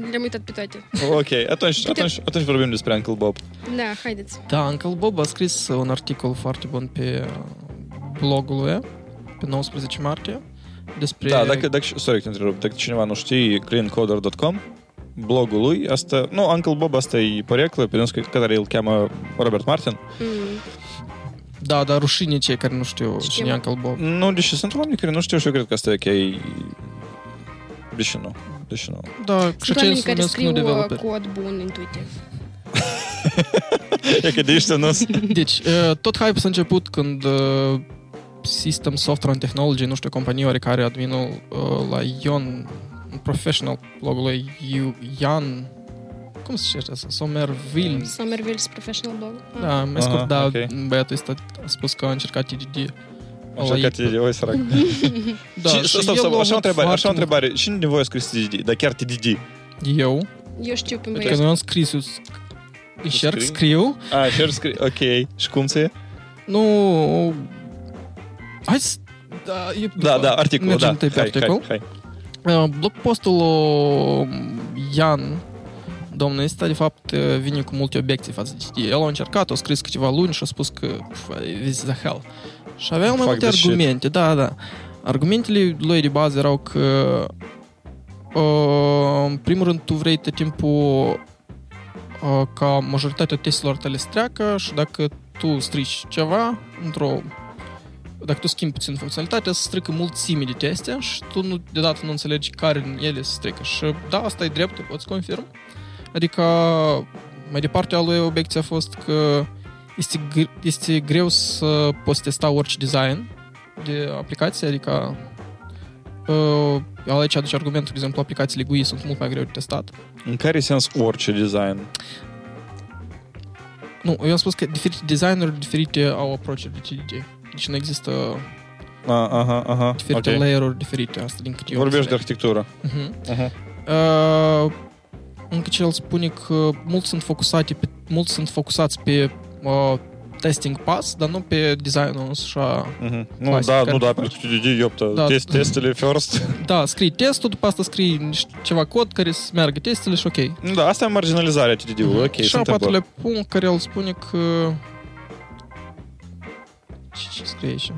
le-am uitat pe toate. Ok, atunci, atunci, atunci vorbim despre Uncle Bob. Da, haideți. Da, Uncle Bob a scris un articol foarte bun pe uh, blogul lui, pe 19 martie, despre... Da, dacă, dacă, sorry că te întrerup, dacă cineva nu știe, cleancoder.com, blogul lui, asta, nu, Uncle Bob, asta e poreclă, pe dânsul care îl cheamă Robert Martin. Mm. Da, dar rușine cei care nu știu Știu. cine e Uncle Bob. Nu, deși sunt oameni care nu știu și eu cred că asta e ok. Deși nu, deși nu. Da, și Sunt cei oameni se care numesc scriu nu uh, developer. cod bun intuitiv. E că de ești nu Deci, uh, tot hype s-a început când uh, System Software and Technology, nu știu, companie oarecare, adminul uh, la Ion, un professional blogul lui Iu- Ian, cum se zice asta? Somerville. Somerville's Professional Blog. Ah. Da, mai scurt, Aha, da, ok. băiatul ăsta a spus că a încercat TDD. Așa că te oi sărac. Da, Și- și stop, el stop, a așa o avut întrebare, așa foarte o întrebare. Cine din voi a scris TDD? Dar chiar TDD? mult- Eu, Eu știu pe pentru că băieți. noi am scris, eu sc- încerc, scrii? scriu, A, chiar scris, ok. Și cum se? nu... Hai să... Da, e, Da, da, articolul, da. Mergem pe Hai, articol. hai, hai. Uh, Blogpostul lui Ian, domnul ăsta, de fapt, uh, vine cu multe obiecții față de tine. El a încercat, a scris câteva luni și a spus că pf, this is a hell. Și avea mai Fuck multe this shit. argumente, da, da. Argumentele lui de bază erau că uh, în primul rând tu vrei tot timpul uh, ca majoritatea testelor tale să treacă și dacă tu strici ceva într-o dacă tu schimbi puțin funcționalitatea, se strică mulțime de teste și tu nu, deodată nu înțelegi care din ele se strică. Și da, asta e drept, te poți confirm. Adică, mai departe, a lui obiecția a fost că este, gr- este greu să poți testa orice design de aplicație, adică uh, el aici aduce argumentul, de exemplu, aplicațiile GUI sunt mult mai greu de testat. În care sens orice design? Nu, eu am spus că diferite designeri diferite au approach-uri de TDD. Deci nu există A, aha, aha, diferite ok. layer-uri diferite, asta din câte eu Vorbești de înțeleg. arhitectură. Mhm. Uh-huh. Uh, încă ce el spune că mulți sunt focusate pe, mulți sunt focusați pe uh, testing pass, dar nu pe designul așa. Uh-huh. Nu, Clasic, da, care nu, da, faci. pentru că TDD, ioptă, Da. test, testele first. Da, scrii testul, după asta scrii niște- ceva cod care să meargă testele și ok. Nu, da, asta e marginalizarea TDD-ului, ok, și se al întâmplă. patrulea punct care el spune că ce, ce scrie aici?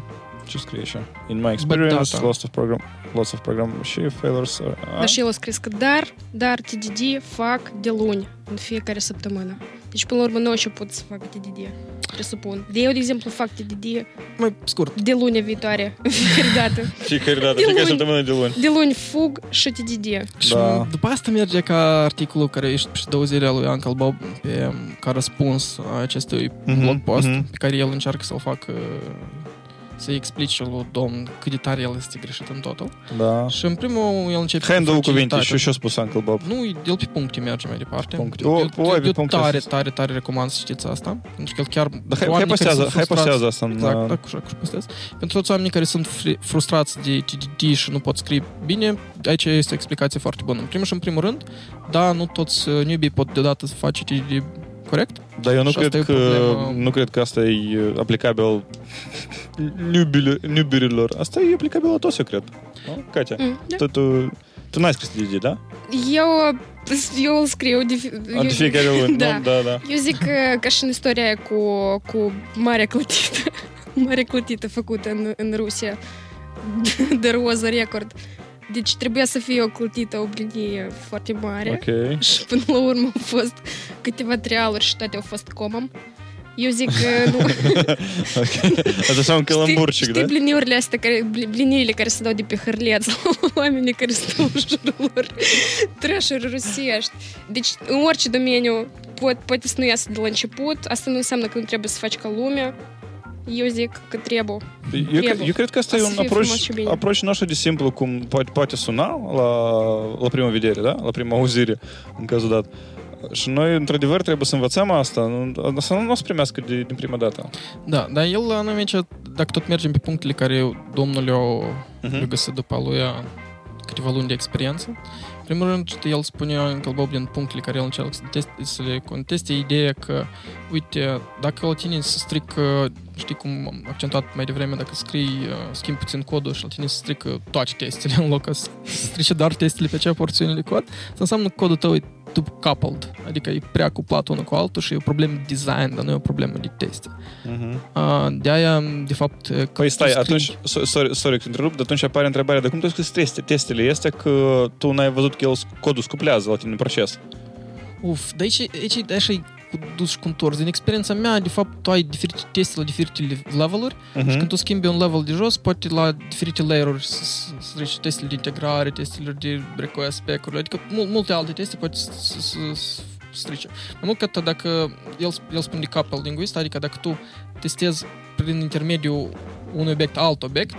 Ce scrie așa? In my experience, data. lots of program, lots of program și failures. are- a? Dar și el a scris că dar, dar TDD fac de luni în fiecare săptămână. Deci, până la urmă, noi și pot să fac TDD, presupun. De eu, de exemplu, fac TDD Mai scurt. de luni viitoare, fiecare dată. Fiecare dată, De fiecare luni. săptămână de luni. De luni fug și TDD. Și Da. după asta merge ca articolul care ești pe două zile al lui Uncle Bob pe, ca răspuns a acestui Mhm, blog post mhm. pe care el încearcă să-l facă să-i explice lui domn cât de tare el este greșit în totul. Da. Și în primul el începe Hai în două cuvinte facilitatea. și ce-a spus Uncle Bob. Nu, el pe puncte merge mai departe. Puncte. Eu, O, eu, o, ai pe eu puncte tare, asta. tare, tare recomand să știți asta. Pentru că el chiar... Dar hai, hai oamenii care postează, sunt hai frustrați- postează asta în... Exact, uh, da, așa cum postez. Pentru toți oamenii care sunt fri- frustrați de TDD și nu pot scrie bine, aici este o explicație foarte bună. În primul și în primul rând, da, nu toți uh, newbie pot deodată să face TDD corect. Dar eu nu Și asta cred, e o că, problemă. nu cred că asta e uh, aplicabil newbile- newbierilor. Asta e aplicabil la toți, eu cred. Nu? Katia, Mm, da. tu, tu, tu n-ai scris TDD, da? Eu, eu îl scriu de, fi- A, De eu- fiecare luni, da. nu? Da, da. Eu zic că, ca și în istoria aia cu, cu marea clătită, marea clătită făcută în, în Rusia, de roză record. Deci trebuia să fie o clătită, o blinie foarte mare. Ok. Și până la urmă au fost câteva trialuri și toate au fost comam. Eu zic că nu. Asta un calamburcic, știi, da? știi bliniurile astea, care, bli- bliniile care se dau de pe hârleț oamenii care stau în jurul lor trash rusești. Deci, în orice domeniu pot, poate să nu iasă de la început. Asta nu înseamnă că nu trebuie să faci ca lumea. Eu zic că trebuie. Eu, cred, eu cred că asta O e să un fie frumos și approach, bine. approach nostru de simplu, cum poate, poate suna la, la prima vedere, da? La prima auzire, în cazul dat. Și noi, într-adevăr, trebuie să învățăm asta. Nu- Să nu, nu o să primească de, din prima dată. Da, dar el anume aici, dacă tot mergem pe punctele care domnul le-a Mhm. le găsit după lui câteva luni de experiență, în primul rând, el spunea în Bob din punctele care el încearcă să, teste, să le conteste ideea că, uite, dacă la tine se strică, știi cum am accentuat mai devreme, dacă scrii, uh, schimbi puțin codul și la tine se strică toate testele în loc să strice doar testele pe acea porțiune de cod, asta înseamnă că codul tău e too coupled, adică e prea cuplat unul cu altul și e o problemă de design, dar nu e o problemă de teste. Uh, de aia, de fapt, că Păi stai, tu scrii- atunci, so- sorry, sorry că te întrerup, dar atunci apare întrebarea de cum tu scris teste, testele este că tu n-ai văzut că el codul scuplează la tine în proces. Uf, dar aici, aici e așa e cu dus și cu întors. Din experiența mea, de fapt, tu ai diferite teste la diferite le- leveluri Mhm. și când tu schimbi un level de jos, poate la diferite layer-uri să, să, să treci testele de integrare, testele de request spec-uri, adică mul, multe alte teste poate să, să, să, să strice. Mai mult că atât, dacă el, el spune de couple linguist, adică dacă tu testezi prin intermediul unui obiect alt obiect,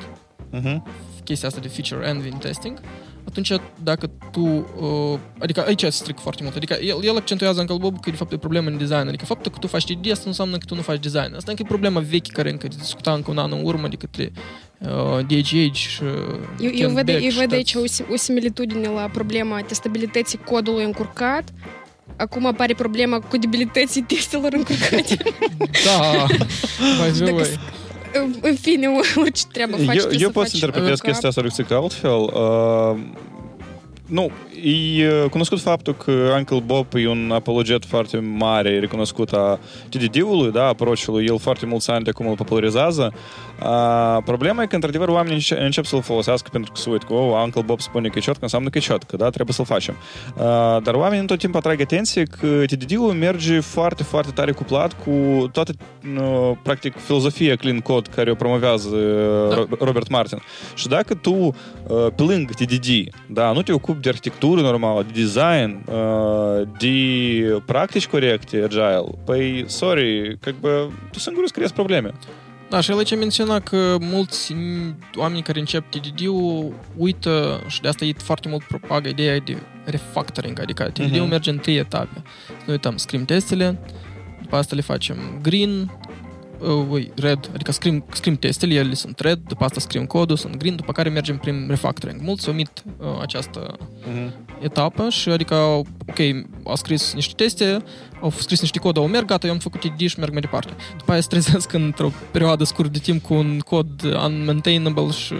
Mhm. chestia asta de feature envy testing, atunci dacă tu, uh, adică aici se strică foarte mult, adică el, el accentuează în Bob că de fapt e o problemă în design, adică faptul că tu faci TD asta nu înseamnă că tu nu faci design, asta încă e problema veche care încă discuta încă un an în urmă de către uh, DHH și Eu, eu, Ken văd, Beck eu și văd toți. aici o, sim- o similitudine la problema testabilității codului încurcat. Acum apare problema codibilității testelor încurcate. Da, by the Dacă way. s- În fine, orice treabă faci, eu, eu pot să interpretez chestia asta lui altfel. Uh, nu, e cunoscut faptul că Uncle Bob e un apologet foarte mare, recunoscut a TDD-ului, da, approach-ului. El foarte mulți ani de acum îl popularizează. А, проблема контролювання не підруксують, кого Анкл Боб спонік і сам не кичотка, да, треба салфачем. А, Дарва він то тим патраги тенсік, э, ті діділу мерджи, фарти, фарти таріку платку, то ти э, ну, практик філозофія клін-код, каріо промовяз э, Роберт Мартін. Що даки ту пілинг ті діді, да, ну ти окуп ді архітектури нормала, ді дизайн, ди практич коректі agile, пей, сори, как бы, ту сингуру скрізь проблеме. Da, și el aici menționa că mulți oameni care încep TDD-ul uită și de asta e foarte mult propagă ideea de refactoring, adică TDD-ul uh-huh. merge în trei etape. Nu uităm, scrim testele, după asta le facem green, uh, red, adică scrim, scrim testele, ele sunt red, după asta scrim codul, sunt green, după care mergem prin refactoring. Mulți omit uh, această uh-huh. etapă și adică, ok, au scris niște teste, au scris niște cod, au merg, gata, eu am făcut ID și merg mai departe. După aia se trezesc într-o perioadă scurtă de timp cu un cod unmaintainable și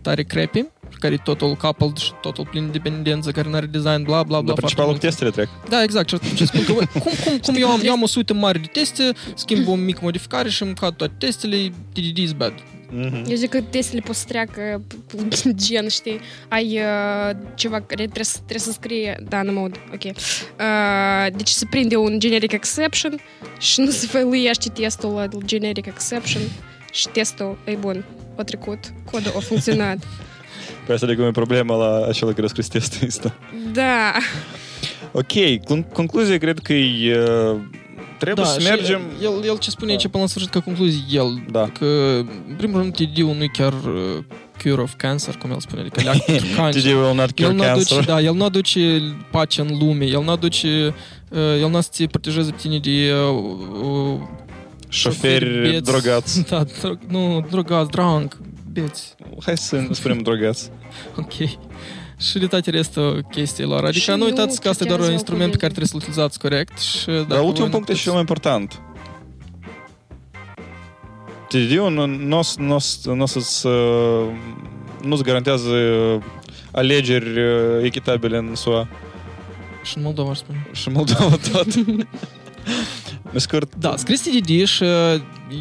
tare crappy care e totul coupled și totul plin de dependență, care nu are design, bla, bla, bla. Dar principalul cu testele trec. Da, exact. Și spun că, cum, cum, cum eu, am, eu am o suită mare de teste, schimb o mică modificare și îmi cad toate testele, TDD is bad. Mm-hmm. Eu zic că testele poți să treacă gen, știi, ai uh, ceva care trebuie să, trebuie să scrie, da, nu mă aud, ok. Uh, deci se prinde un generic exception și nu se făluiește testul la generic exception și testul e bun, a trecut, codul a funcționat. Păi asta de cum e problema la acela care a scris testul ăsta. Da. Ok, concluzia cred că e trebuie da, să mergem... El, el ce spune da. aici până la sfârșit ca concluzie, el, da. că în primul rând TD-ul nu e chiar uh, cure of cancer, cum el spune, adică leac cancer. TD will not cure el cancer. Aduce, da, el nu aduce pace în lume, el nu aduce, uh, el nu să te protejeze pe tine de uh, uh, șoferi drogați. Da, dro- nu, drogați, drunk, beți. Hai să spunem drogați. ok. Și de toate restul chestiilor. Adică nu uitați că asta e doar un instrument pe care trebuie să-l utilizați corect. Și Dar ultimul punct e cel mai important. TDD-ul nu, nu, nu, să-ți, nu-ți garantează alegeri echitabile în SUA. Și în Moldova, aș spune. Și în Moldova tot. Scurt. Da, scrieți DD și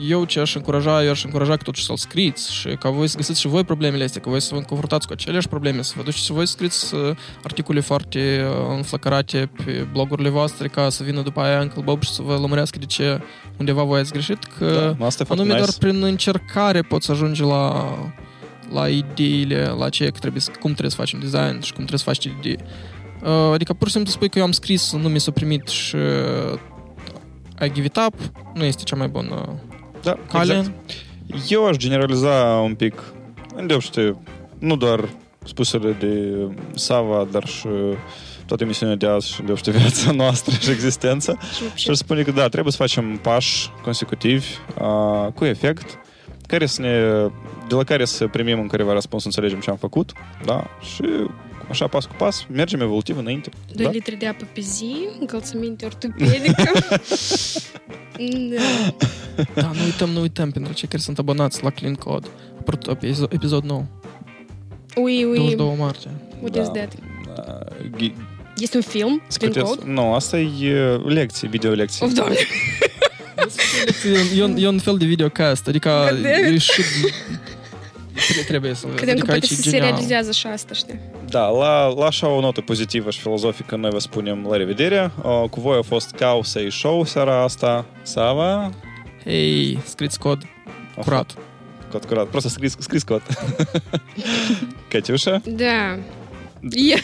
eu ce aș încuraja, eu aș încuraja că totuși să-l scriți și ca voi să găsiți și voi problemele astea, că voi să vă confruntați cu aceleași probleme, să vă duceți și voi să scriți articole foarte înflăcărate pe blogurile voastre ca să vină după aia Uncle Bob și să vă lămurească de ce undeva voi ați greșit, că da, anume nice. doar prin încercare poți ajunge la la ideile, la ce trebuie, cum trebuie să facem design și cum trebuie să faci idei. Adică pur și simplu spui că eu am scris, nu mi s-a primit și I give it up, nu este cea mai bună da, cale. Exact. Eu aș generaliza un pic, știu, nu doar spusele de Sava, dar și toată emisiunea de azi și de viața noastră și existența. și aș spune că da, trebuie să facem pași consecutivi uh, cu efect care să ne, de la care să primim în careva răspuns, înțelegem ce am făcut, da, și așa pas cu pas, mergem evolutiv înainte. 2 da? litri de apă pe zi, încălțăminte ortopedică. da. da, nu uităm, nu uităm, pentru cei care sunt abonați la Clean Code. Apărut episod, episod nou. Ui, ui. 22 martie. What da. is that? Da. Este un film? Clean Code? Nu, asta e lecții, video lecții. Of, doamne. e, un, e un fel de videocast, adică e și trebuie să Credem adică că poate să se realizează și asta, știi? Da, la, la așa o notă pozitivă și filozofică noi vă spunem la revedere. Cu voi a fost Causa și Show seara asta. Sava? Hei, scriți cod curat. Cod curat. Просто scris, scris cod. Катюша? Da. Yeah.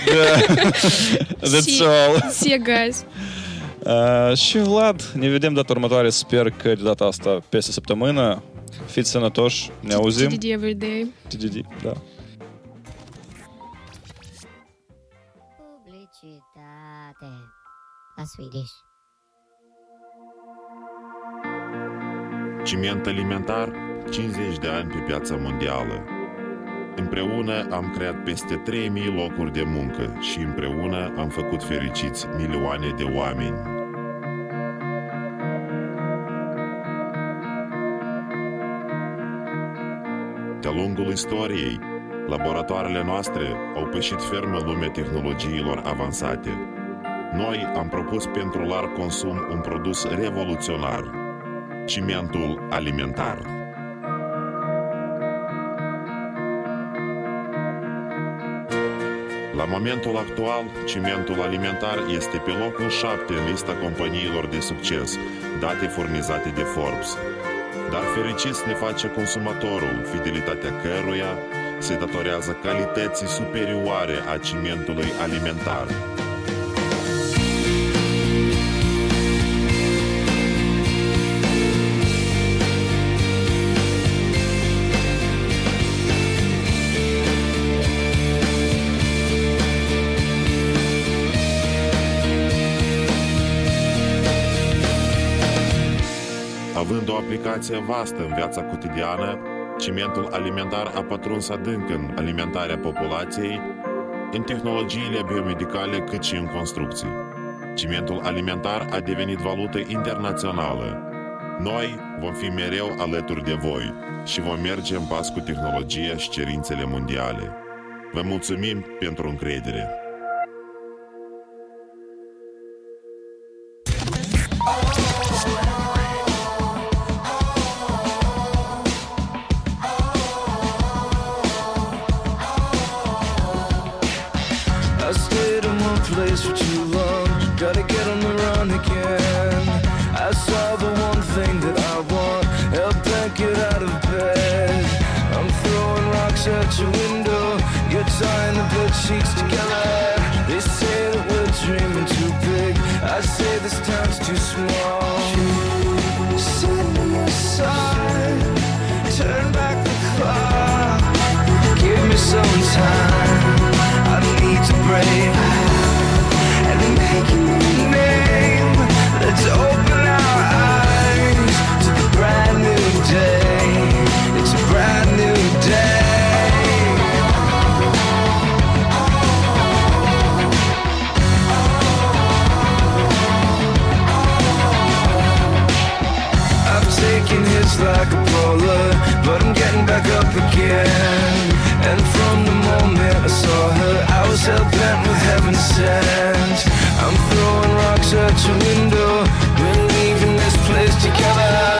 That's all. See guys. Uh, și Vlad, ne vedem data următoare. Sper că de data asta peste săptămână. Fiți sănătoși, ne auzim. TDD every day. TDD, da. Publicitate. La Swedish. Ciment alimentar, 50 de ani pe piața mondială. Împreună am creat peste 3000 locuri de muncă și împreună am făcut fericiți milioane de oameni. Istoriei, laboratoarele noastre au pășit ferm în lumea tehnologiilor avansate. Noi am propus pentru larg consum un produs revoluționar, cimentul alimentar. La momentul actual, cimentul alimentar este pe locul 7 în lista companiilor de succes, date furnizate de Forbes. Dar fericiți ne face consumatorul, fidelitatea căruia se datorează calității superioare a cimentului alimentar. Aplicație vastă în viața cotidiană, cimentul alimentar a pătruns adânc în alimentarea populației, în tehnologiile biomedicale cât și în construcții. Cimentul alimentar a devenit valută internațională. Noi vom fi mereu alături de voi și vom merge în pas cu tehnologia și cerințele mondiale. Vă mulțumim pentru încredere! I need to break. Let's open our eyes to the brand new day. It's a brand new day. I've hits like a bowler, but I'm getting back up again. Still bent with heaven said